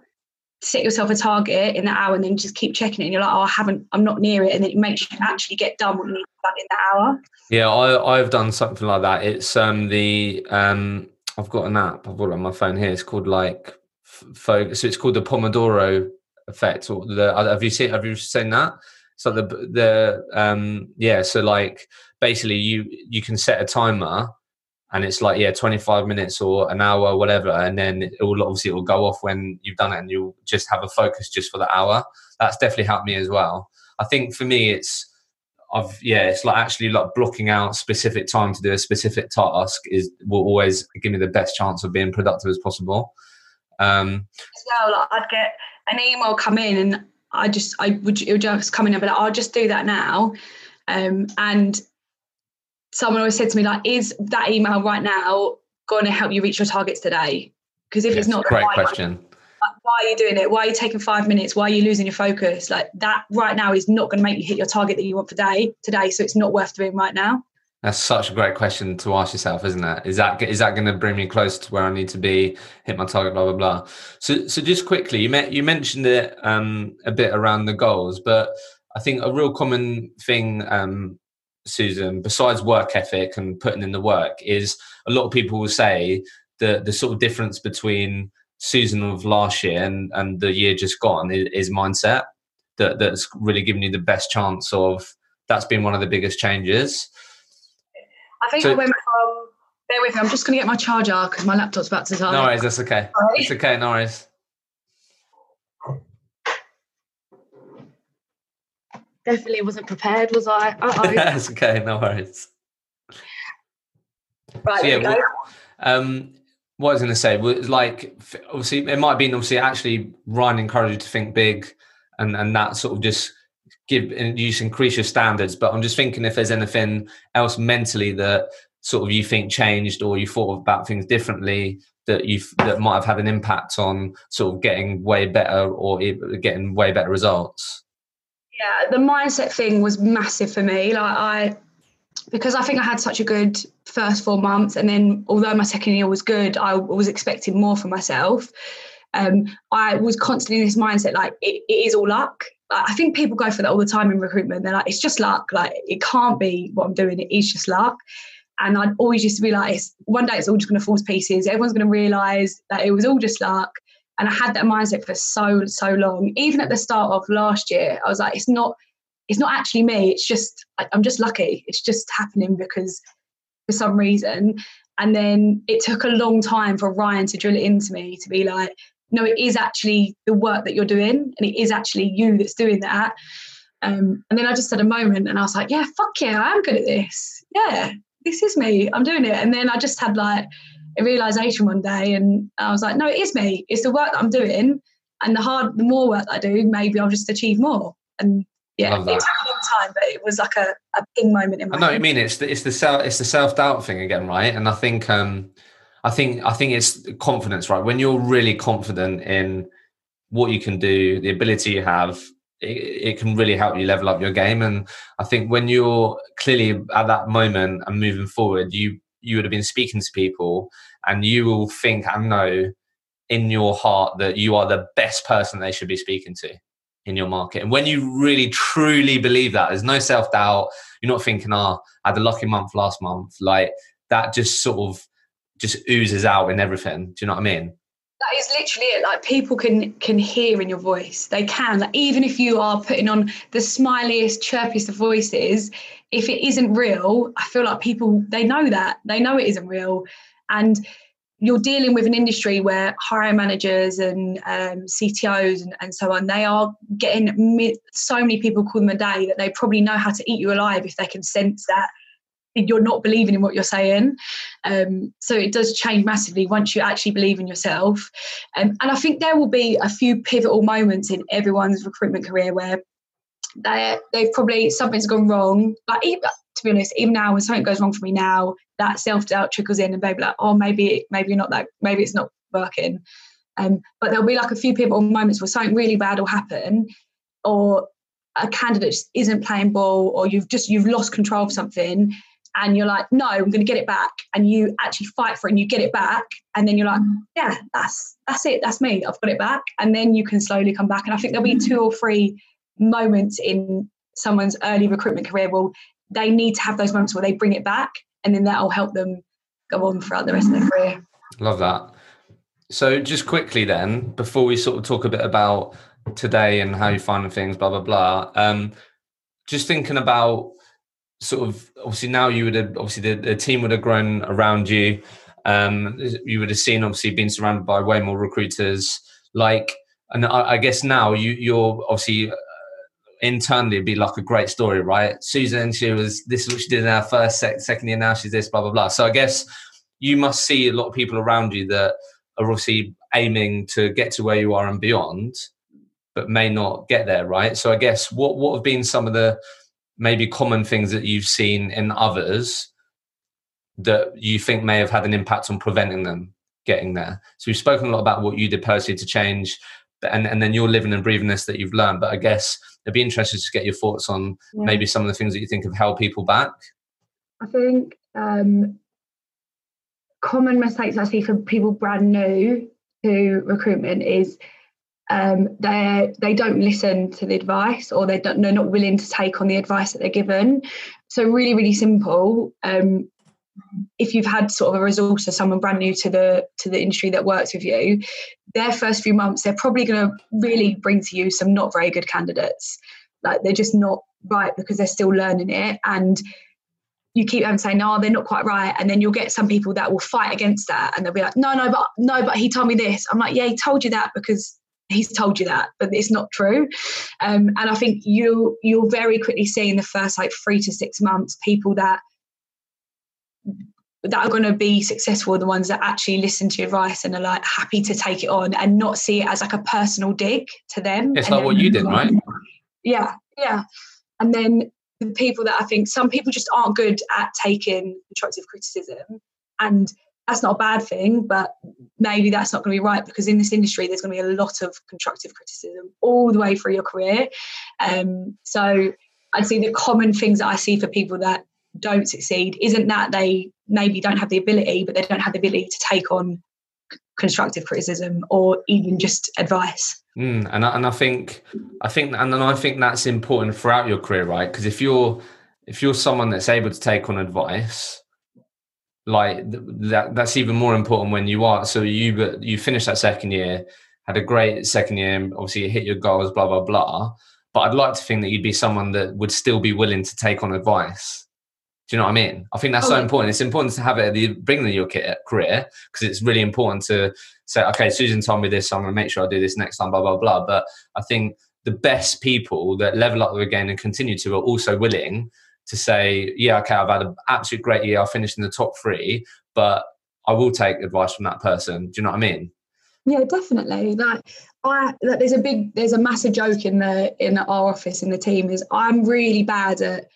set yourself a target in that hour and then just keep checking it and you're like oh i haven't i'm not near it and then it makes you actually get done what you need done in that hour yeah I, i've done something like that it's um the um i've got an app i've got it on my phone here it's called like focus so it's called the pomodoro effect or the have you seen have you seen that? So the the um yeah so like basically you you can set a timer and it's like yeah 25 minutes or an hour or whatever and then it will obviously it will go off when you've done it and you'll just have a focus just for the hour. That's definitely helped me as well. I think for me it's i've yeah it's like actually like blocking out specific time to do a specific task is will always give me the best chance of being productive as possible. Um as well like i'd get an email come in and i just i would it would just come in and be like i'll just do that now um and someone always said to me like, "Is that email right now going to help you reach your targets today?" Because if yes, it's not, great question. Like, why are you doing it? Why are you taking five minutes? Why are you losing your focus? Like that right now is not going to make you hit your target that you want for day today. So it's not worth doing right now. That's such a great question to ask yourself, isn't it? Is that is that going to bring me close to where I need to be, hit my target, blah blah blah. So so just quickly, you met you mentioned it um, a bit around the goals, but I think a real common thing um, Susan, besides work ethic and putting in the work, is a lot of people will say the the sort of difference between Susan of last year and, and the year just gone is, is mindset. That that's really given you the best chance of that's been one of the biggest changes. I think so, I went from bear with me, I'm just gonna get my charger because my laptop's about to die. No worries, that's okay. Sorry. It's okay, no worries. Definitely wasn't prepared, was I? That's okay, no worries. Right, so, yeah, um, what I was going to say was like, obviously, it might have been obviously actually Ryan encouraged you to think big, and and that sort of just give and you increase your standards. But I'm just thinking if there's anything else mentally that sort of you think changed or you thought about things differently that you that might have had an impact on sort of getting way better or getting way better results yeah the mindset thing was massive for me like i because i think i had such a good first four months and then although my second year was good i was expecting more for myself um, i was constantly in this mindset like it, it is all luck i think people go for that all the time in recruitment they're like it's just luck like it can't be what i'm doing it is just luck and I'd always used to be like, one day it's all just going to fall to pieces. Everyone's going to realise that it was all just luck. And I had that mindset for so, so long. Even at the start of last year, I was like, it's not, it's not actually me. It's just, I'm just lucky. It's just happening because for some reason. And then it took a long time for Ryan to drill it into me to be like, no, it is actually the work that you're doing, and it is actually you that's doing that. Um, and then I just had a moment, and I was like, yeah, fuck yeah, I am good at this. Yeah, this is me. I'm doing it. And then I just had like a realization one day and I was like, no, it is me. It's the work that I'm doing. And the hard, the more work I do, maybe I'll just achieve more. And yeah, it took a long time, but it was like a, a ping moment in my. I know what you mean. It's the it's the self it's the self doubt thing again, right? And I think um, I think I think it's confidence, right? When you're really confident in what you can do, the ability you have, it, it, can really help you level up your game. And I think when you're clearly at that moment and moving forward, you you would have been speaking to people and you will think and know in your heart that you are the best person they should be speaking to in your market. And when you really truly believe that, there's no self doubt. You're not thinking, oh, I had a lucky month last month. Like that just sort of just oozes out in everything. Do you know what I mean? That is literally it. Like people can can hear in your voice. They can. Like even if you are putting on the smiliest, chirpiest of voices, if it isn't real, I feel like people they know that they know it isn't real, and you're dealing with an industry where hiring managers and um, CTOs and, and, so on, they are getting so many people call them a day that they probably know how to eat you alive if they can sense that you're not believing in what you're saying. Um, so it does change massively once you actually believe in yourself. Um, and I think there will be a few pivotal moments in everyone's recruitment career where they they've probably something's gone wrong. But even, to be honest, even now when something goes wrong for me now, that self doubt trickles in, and maybe like, oh, maybe maybe you're not that, maybe it's not working. Um, but there'll be like a few people moments where something really bad will happen, or a candidate just isn't playing ball, or you've just you've lost control of something, and you're like, no, I'm going to get it back, and you actually fight for it and you get it back, and then you're like, mm. yeah, that's that's it, that's me, I've got it back, and then you can slowly come back. And I think there'll be mm. two or three moments in someone's early recruitment career where they need to have those moments where they bring it back, and then that'll help them go on throughout the rest of their mm. career. Love that. So just quickly then, before we sort of talk a bit about today and how you find things, blah blah blah. Um, just thinking about sort of obviously now you would have obviously the, the team would have grown around you. Um, you would have seen obviously being surrounded by way more recruiters. Like, and I, I guess now you you're obviously uh, internally it'd be like a great story, right? Susan, she was this is what she did in our first sec, second year. Now she's this, blah blah blah. So I guess you must see a lot of people around you that are obviously aiming to get to where you are and beyond, but may not get there, right? So I guess what what have been some of the maybe common things that you've seen in others that you think may have had an impact on preventing them getting there. So we've spoken a lot about what you did personally to change, and, and then you're living and breathing this that you've learned. But I guess I'd be interested to get your thoughts on yeah. maybe some of the things that you think have held people back. I think um, common mistakes I see for people brand new to recruitment is um, they they don't listen to the advice or they don't they're not willing to take on the advice that they're given. So really, really simple. Um, if you've had sort of a resource or someone brand new to the to the industry that works with you, their first few months they're probably going to really bring to you some not very good candidates. Like they're just not right because they're still learning it and you keep them saying no they're not quite right and then you'll get some people that will fight against that and they'll be like no no but no but he told me this i'm like yeah he told you that because he's told you that, but it's not true. Um, and I think you you'll very quickly see in the first like three to six months people that that are going to be successful are the ones that actually listen to your advice and are like happy to take it on and not see it as like a personal dig to them. It's like what you did, right? Yeah, yeah. And then the people that I think some people just aren't good at taking constructive criticism and that's not a bad thing, but maybe that's not going to be right because in this industry, there's going to be a lot of constructive criticism all the way through your career. Um, so I'd say the common things that I see for people that don't succeed isn't that they maybe don't have the ability, but they don't have the ability to take on constructive criticism or even just advice. Mm, and I, and I think I think and then I think that's important throughout your career, right? Because if you're if you're someone that's able to take on advice like that that's even more important when you are so you but you finished that second year had a great second year obviously you hit your goals blah blah blah. But i'd like to think that you'd be someone that would still be willing to take on advice. Do you know what i mean? I think that's oh, so important. It's important to have it at the beginning of your career because it's really important to say okay susan told me this so i'm going to make sure i do this next time blah blah blah. But i think the best people that level up again and continue to are also willing to say, yeah, okay, I've had an absolute great year. I finished in the top three, but I will take advice from that person. Do you know what I mean? Yeah, definitely. Like I, like, there's a big, there's a massive joke in the in our office in the team is I'm really bad at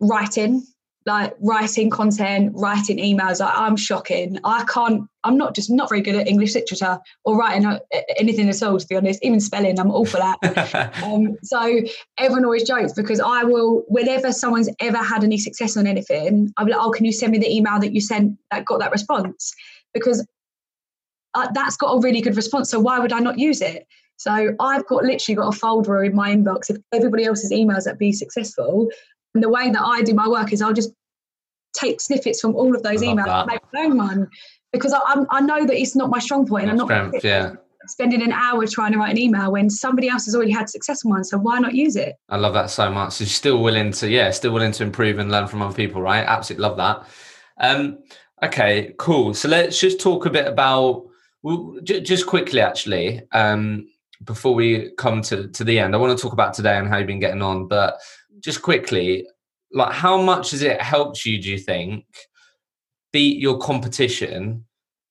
writing like writing content, writing emails. Like, I'm shocking. I can't. I'm not just not very good at English literature or writing uh, anything at all. To be honest, even spelling, I'm awful at. um, so everyone always jokes because I will, whenever someone's ever had any success on anything, I'll be like, "Oh, can you send me the email that you sent that got that response?" Because uh, that's got a really good response. So why would I not use it? So I've got literally got a folder in my inbox of everybody else's emails that be successful, and the way that I do my work is I'll just take snippets from all of those emails and make my own one because I, I, know that it's not my strong point. I'm not strength, yeah. spending an hour trying to write an email when somebody else has already had successful ones. So why not use it? I love that so much. So you're still willing to, yeah, still willing to improve and learn from other people, right? Absolutely love that. Um, okay, cool. So let's just talk a bit about, well, j- just quickly actually, um, before we come to, to the end, I want to talk about today and how you've been getting on, but just quickly, like how much has it helped you, do you think, beat your competition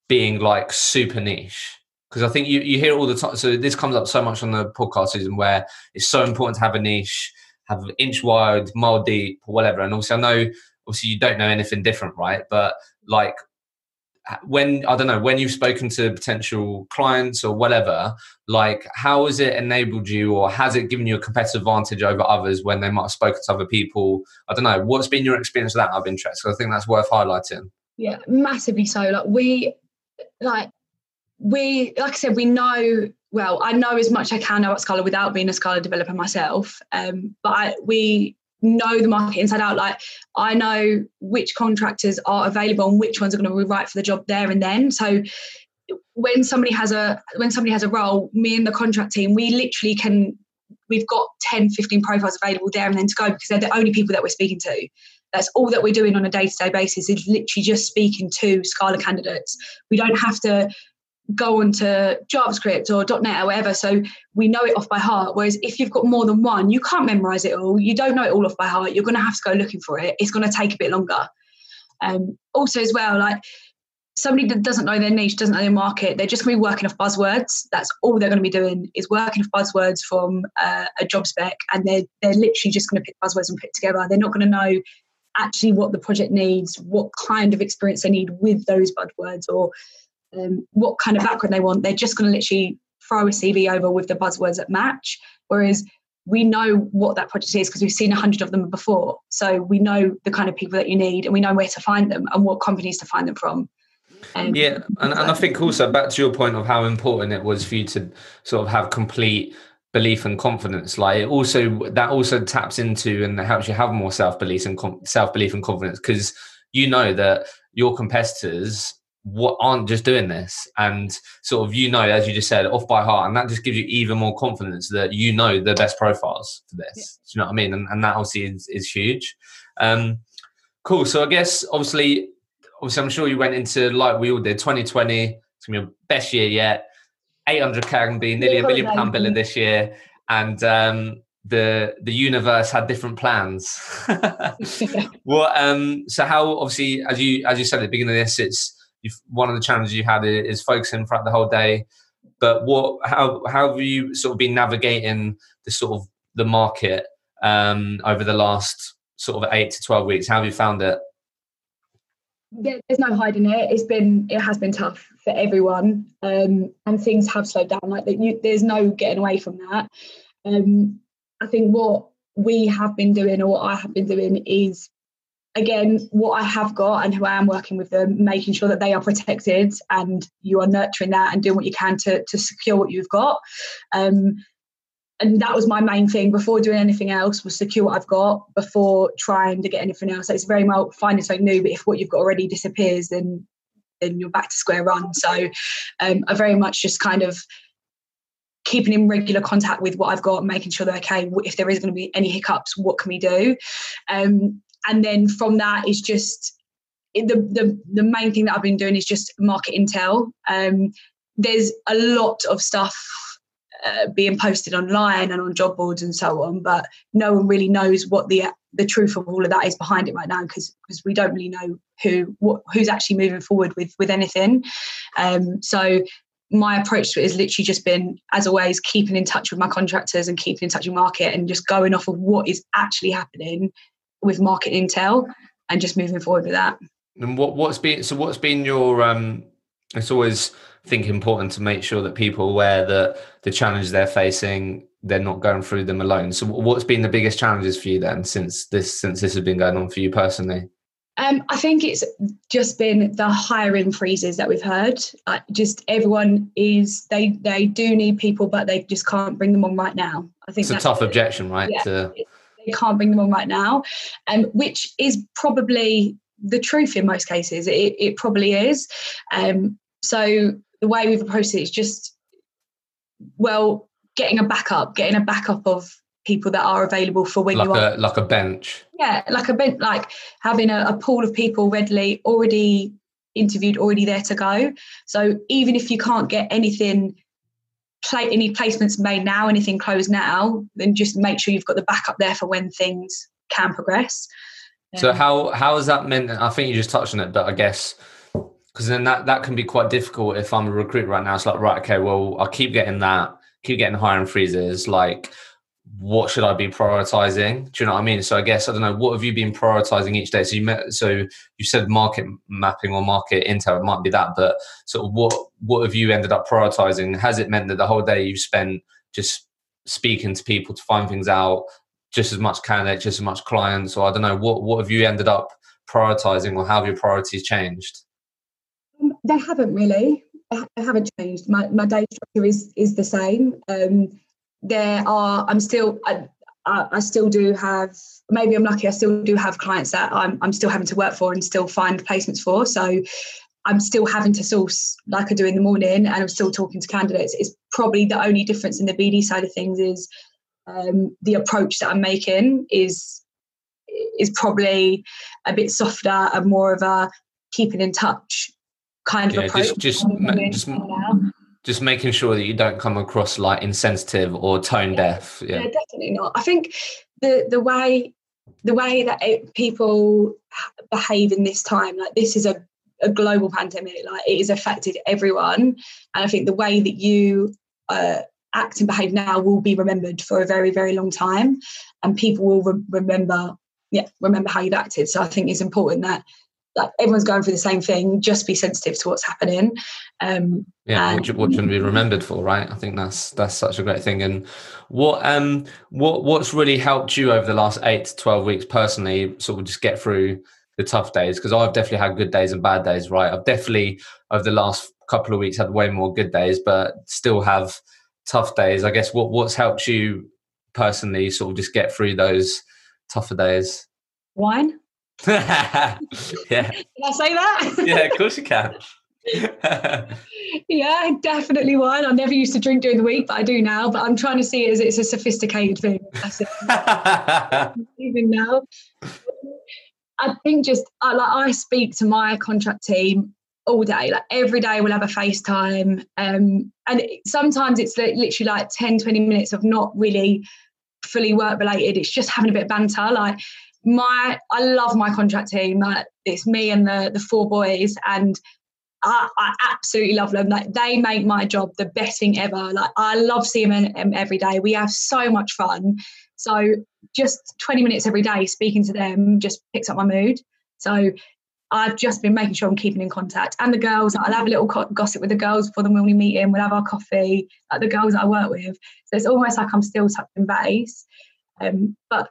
being like super niche? Because I think you, you hear all the time. So this comes up so much on the podcast season where it's so important to have a niche, have an inch wide, mile deep, or whatever. And also, I know obviously you don't know anything different, right? But like, when I don't know when you've spoken to potential clients or whatever, like how has it enabled you, or has it given you a competitive advantage over others when they might have spoken to other people? I don't know. What's been your experience of that? I've interest. I think that's worth highlighting. Yeah, massively so. Like we, like we, like I said, we know. Well, I know as much I can about Scala without being a Scala developer myself. Um, but I, we know the market inside out. Like I know which contractors are available and which ones are going to be right for the job there and then. So when somebody has a when somebody has a role, me and the contract team, we literally can we've got 10, 15 profiles available there and then to go because they're the only people that we're speaking to. That's all that we're doing on a day-to-day basis is literally just speaking to Scala candidates. We don't have to go on to JavaScript or .NET or whatever. So we know it off by heart. Whereas if you've got more than one, you can't memorize it all. You don't know it all off by heart. You're going to have to go looking for it. It's going to take a bit longer. Um, also, as well, like somebody that doesn't know their niche, doesn't know their market, they're just going to be working off buzzwords. That's all they're going to be doing is working off buzzwords from uh, a job spec, and they're they're literally just going to pick buzzwords and put together. They're not going to know actually what the project needs, what kind of experience they need with those buzzwords, or um, what kind of background they want. They're just going to literally throw a CV over with the buzzwords that match. Whereas we know what that project is because we've seen a hundred of them before. So we know the kind of people that you need and we know where to find them and what companies to find them from. Um, yeah, and, and I think also back to your point of how important it was for you to sort of have complete belief and confidence like it also that also taps into and helps you have more self-belief and com- self-belief and confidence because you know that your competitors what aren't just doing this. And sort of you know as you just said off by heart. And that just gives you even more confidence that you know the best profiles for this. Yeah. do you know what i mean? And, and that obviously is, is huge. Um cool. So i guess obviously obviously i'm sure you went into like we all did 2020 it's gonna be your best year yet. 800k be nearly a million pound biller this year. And um the the universe had different plans. Well um so how obviously as you as you said at the beginning of this it's one of the challenges you had is focusing throughout the whole day. But what, how, how have you sort of been navigating the sort of the market um, over the last sort of eight to twelve weeks? How have you found it? there's no hiding it. It's been it has been tough for everyone, um, and things have slowed down. Like you, there's no getting away from that. Um, I think what we have been doing, or what I have been doing, is again, what I have got and who I am working with them, making sure that they are protected and you are nurturing that and doing what you can to, to secure what you've got. Um, and that was my main thing before doing anything else was secure what I've got before trying to get anything else. So it's very much finding something new, but if what you've got already disappears, then then you're back to square one. So um, I very much just kind of keeping in regular contact with what I've got, making sure that okay, if there is going to be any hiccups, what can we do? Um, and then from that it's just the, the the main thing that I've been doing is just market intel. Um, there's a lot of stuff uh, being posted online and on job boards and so on, but no one really knows what the the truth of all of that is behind it right now because because we don't really know who what who's actually moving forward with with anything. Um, so my approach to it has literally just been, as always, keeping in touch with my contractors and keeping in touch with market and just going off of what is actually happening with market intel and just moving forward with that. And what what's been so what's been your um it's always I think important to make sure that people are aware that the challenge they're facing they're not going through them alone. So what's been the biggest challenges for you then since this since this has been going on for you personally? Um, I think it's just been the hiring freezes that we've heard. Just everyone is they they do need people, but they just can't bring them on right now. I think it's a tough objection, right? Yeah, to they can't bring them on right now, um, which is probably the truth in most cases. It, it probably is. Um, so the way we've approached it is just, well, getting a backup, getting a backup of people that are available for when like you are a, like a bench. Yeah, like a bench, like having a, a pool of people readily already interviewed, already there to go. So even if you can't get anything play any placements made now, anything closed now, then just make sure you've got the backup there for when things can progress. So um, how how has that meant? I think you just touched on it, but I guess because then that that can be quite difficult if I'm a recruit right now. It's like right, okay, well I'll keep getting that, keep getting hiring freezes. Like, what should I be prioritizing? Do you know what I mean? So I guess I don't know. What have you been prioritizing each day? So you met, so you said market mapping or market intel. It might be that, but sort of what what have you ended up prioritizing? Has it meant that the whole day you've spent just speaking to people to find things out, just as much candidates, just as much clients, or I don't know. What what have you ended up prioritizing, or how have your priorities changed? Um, they haven't really. They haven't changed. My my day structure is is the same. Um, there are i'm still I, I, still do have maybe i'm lucky i still do have clients that I'm, I'm still having to work for and still find placements for. So i'm still having to source like i do in the morning and i'm still talking to candidates. It's probably the only difference in the bd side of things is um, the approach that i'm making is is probably a bit softer and more of a keeping in touch kind of yeah, approach. just just, just just making sure that you don't come across like insensitive or tone yeah. deaf yeah. yeah. definitely not i think the the way the way that it, people behave in this time like this is a, a global pandemic like it has affected everyone and i think the way that you uh, act and behave now will be remembered for a very very long time and people will re- remember yeah remember how you've acted so i think it's important that like everyone's going through the same thing just be sensitive to what's happening. Um yeah and, what, you, be remembered for right? I think that's that's such a great thing. And what um what what's really helped you over the last eight to 12 weeks personally sort of just get through the tough days? Because i've definitely had good days and bad days right? I've definitely over the last couple of weeks had way more good days but still have tough days. I guess what what's helped you personally sort of just get through those tougher days? Wine yeah. Can I say that? yeah, of course you can. yeah, definitely one. I never used to drink during the week, but I do now. But I'm trying to see it as it's a sophisticated thing. Even now, I think just I, like I speak to my contract team all day. Like every day, we'll have a FaceTime, um, and it, sometimes it's literally like 10, 20 minutes of not really fully work related. It's just having a bit of banter, like my I love my contract team. Like, it's me and the the four boys, and I, I, absolutely love them. Like they make my job the best thing ever. Like I love seeing them every day. We have so much fun. So just 20 minutes every day speaking to them just picks up my mood. So I've just been making sure I'm keeping in contact. And the girls, I'll have a little gossip with the girls before them when we meet in. We'll have our coffee, like the girls I work with. So it's almost like I'm still touching base. Um, but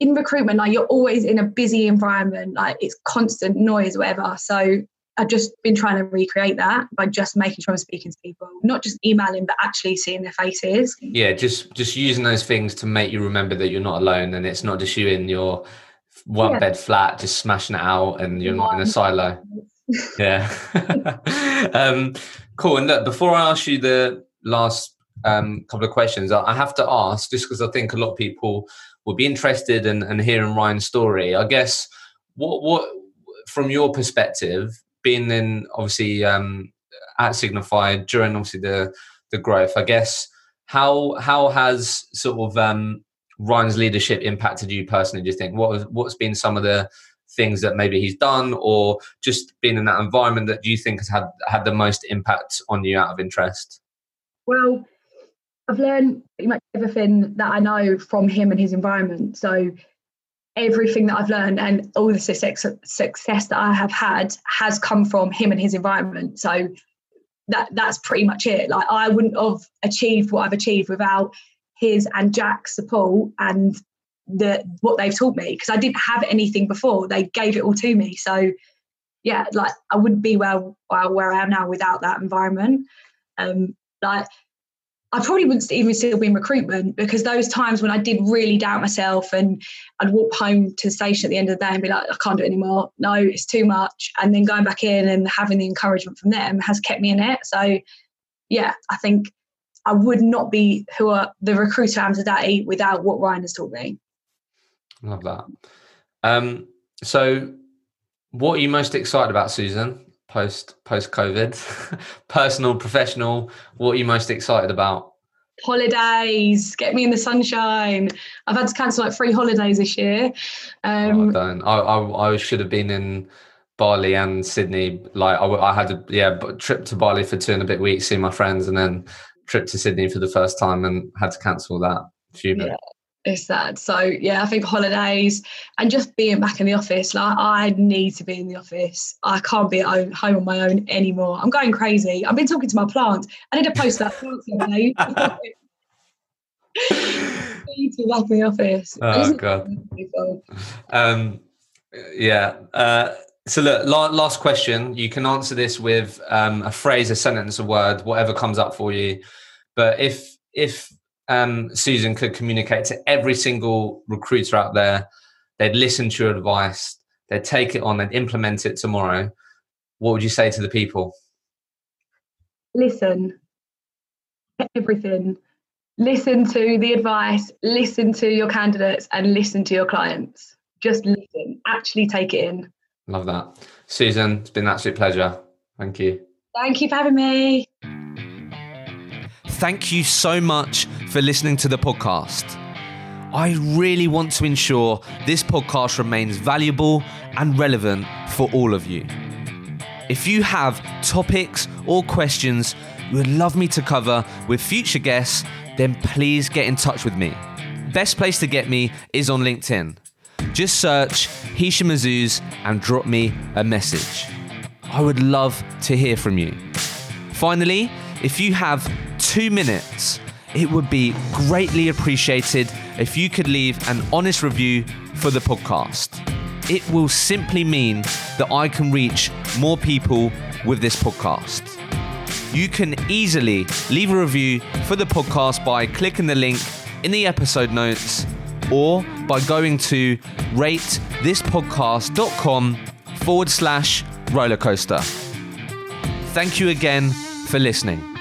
in recruitment, like you're always in a busy environment, like it's constant noise, whatever. So I've just been trying to recreate that by just making sure I'm speaking to people, not just emailing, but actually seeing their faces. Yeah, just just using those things to make you remember that you're not alone, and it's not just you in your one yeah. bed flat just smashing it out, and you're not in a silo. yeah. um, cool. And look, before I ask you the last um, couple of questions, I have to ask just because I think a lot of people would be interested in, in hearing Ryan's story. I guess what what from your perspective, being in obviously um, at Signify during obviously the the growth, I guess how how has sort of um, Ryan's leadership impacted you personally? Do you think what what's been some of the things that maybe he's done, or just being in that environment that you think has had had the most impact on you out of interest? Well, I've learned pretty much everything that I know from him and his environment. So everything that I've learned and all the success, that I have had has come from him and his environment. So that that's pretty much it. Like I wouldn't have achieved what I've achieved without his and Jack's support and the what they've taught me because I didn't have anything before. They gave it all to me. So yeah, like I wouldn't be where where I am now without that environment. Um, like I probably wouldn't even still be in recruitment because those times when I did really doubt myself and I'd walk home to the station at the end of the day and be like, I can't do it anymore. No, it's too much. And then going back in and having the encouragement from them has kept me in it. So, yeah, I think I would not be who are the recruiter I am today without what Ryan has taught me. Love that. Um, so, what are you most excited about, Susan? Post post COVID? Personal, professional. What are you most excited about? Holidays. Get me in the sunshine. I've had to cancel like three holidays this year. Um, oh, I, I, I, I should have been in Bali and Sydney. Like I, I had a yeah trip to Bali for two and a bit weeks, seeing my friends, and then trip to Sydney for the first time, and had to cancel that Human. Yeah, it's sad. So yeah, I think holidays and just being back in the office. Like I need to be in the office. I can't be at home, home on my own anymore. I'm going crazy. I've been talking to my plant. I need to post that plant today. need to be back in the office. Oh god. Um, yeah. Uh, so look, last question. You can answer this with um, a phrase, a sentence, a word, whatever comes up for you. But if if um, Susan could communicate to every single recruiter out there, they'd listen to your advice, they'd take it on, they'd implement it tomorrow. What would you say to the people? Listen. Everything. Listen to the advice, listen to your candidates, and listen to your clients. Just listen. Actually take it in. Love that. Susan, it's been an absolute pleasure. Thank you. Thank you for having me. Thank you so much for listening to the podcast. I really want to ensure this podcast remains valuable and relevant for all of you. If you have topics or questions you would love me to cover with future guests, then please get in touch with me. Best place to get me is on LinkedIn. Just search Hisham Azuz and drop me a message. I would love to hear from you. Finally, if you have two minutes, it would be greatly appreciated if you could leave an honest review for the podcast. It will simply mean that I can reach more people with this podcast. You can easily leave a review for the podcast by clicking the link in the episode notes or by going to ratethispodcast.com forward slash rollercoaster. Thank you again for listening.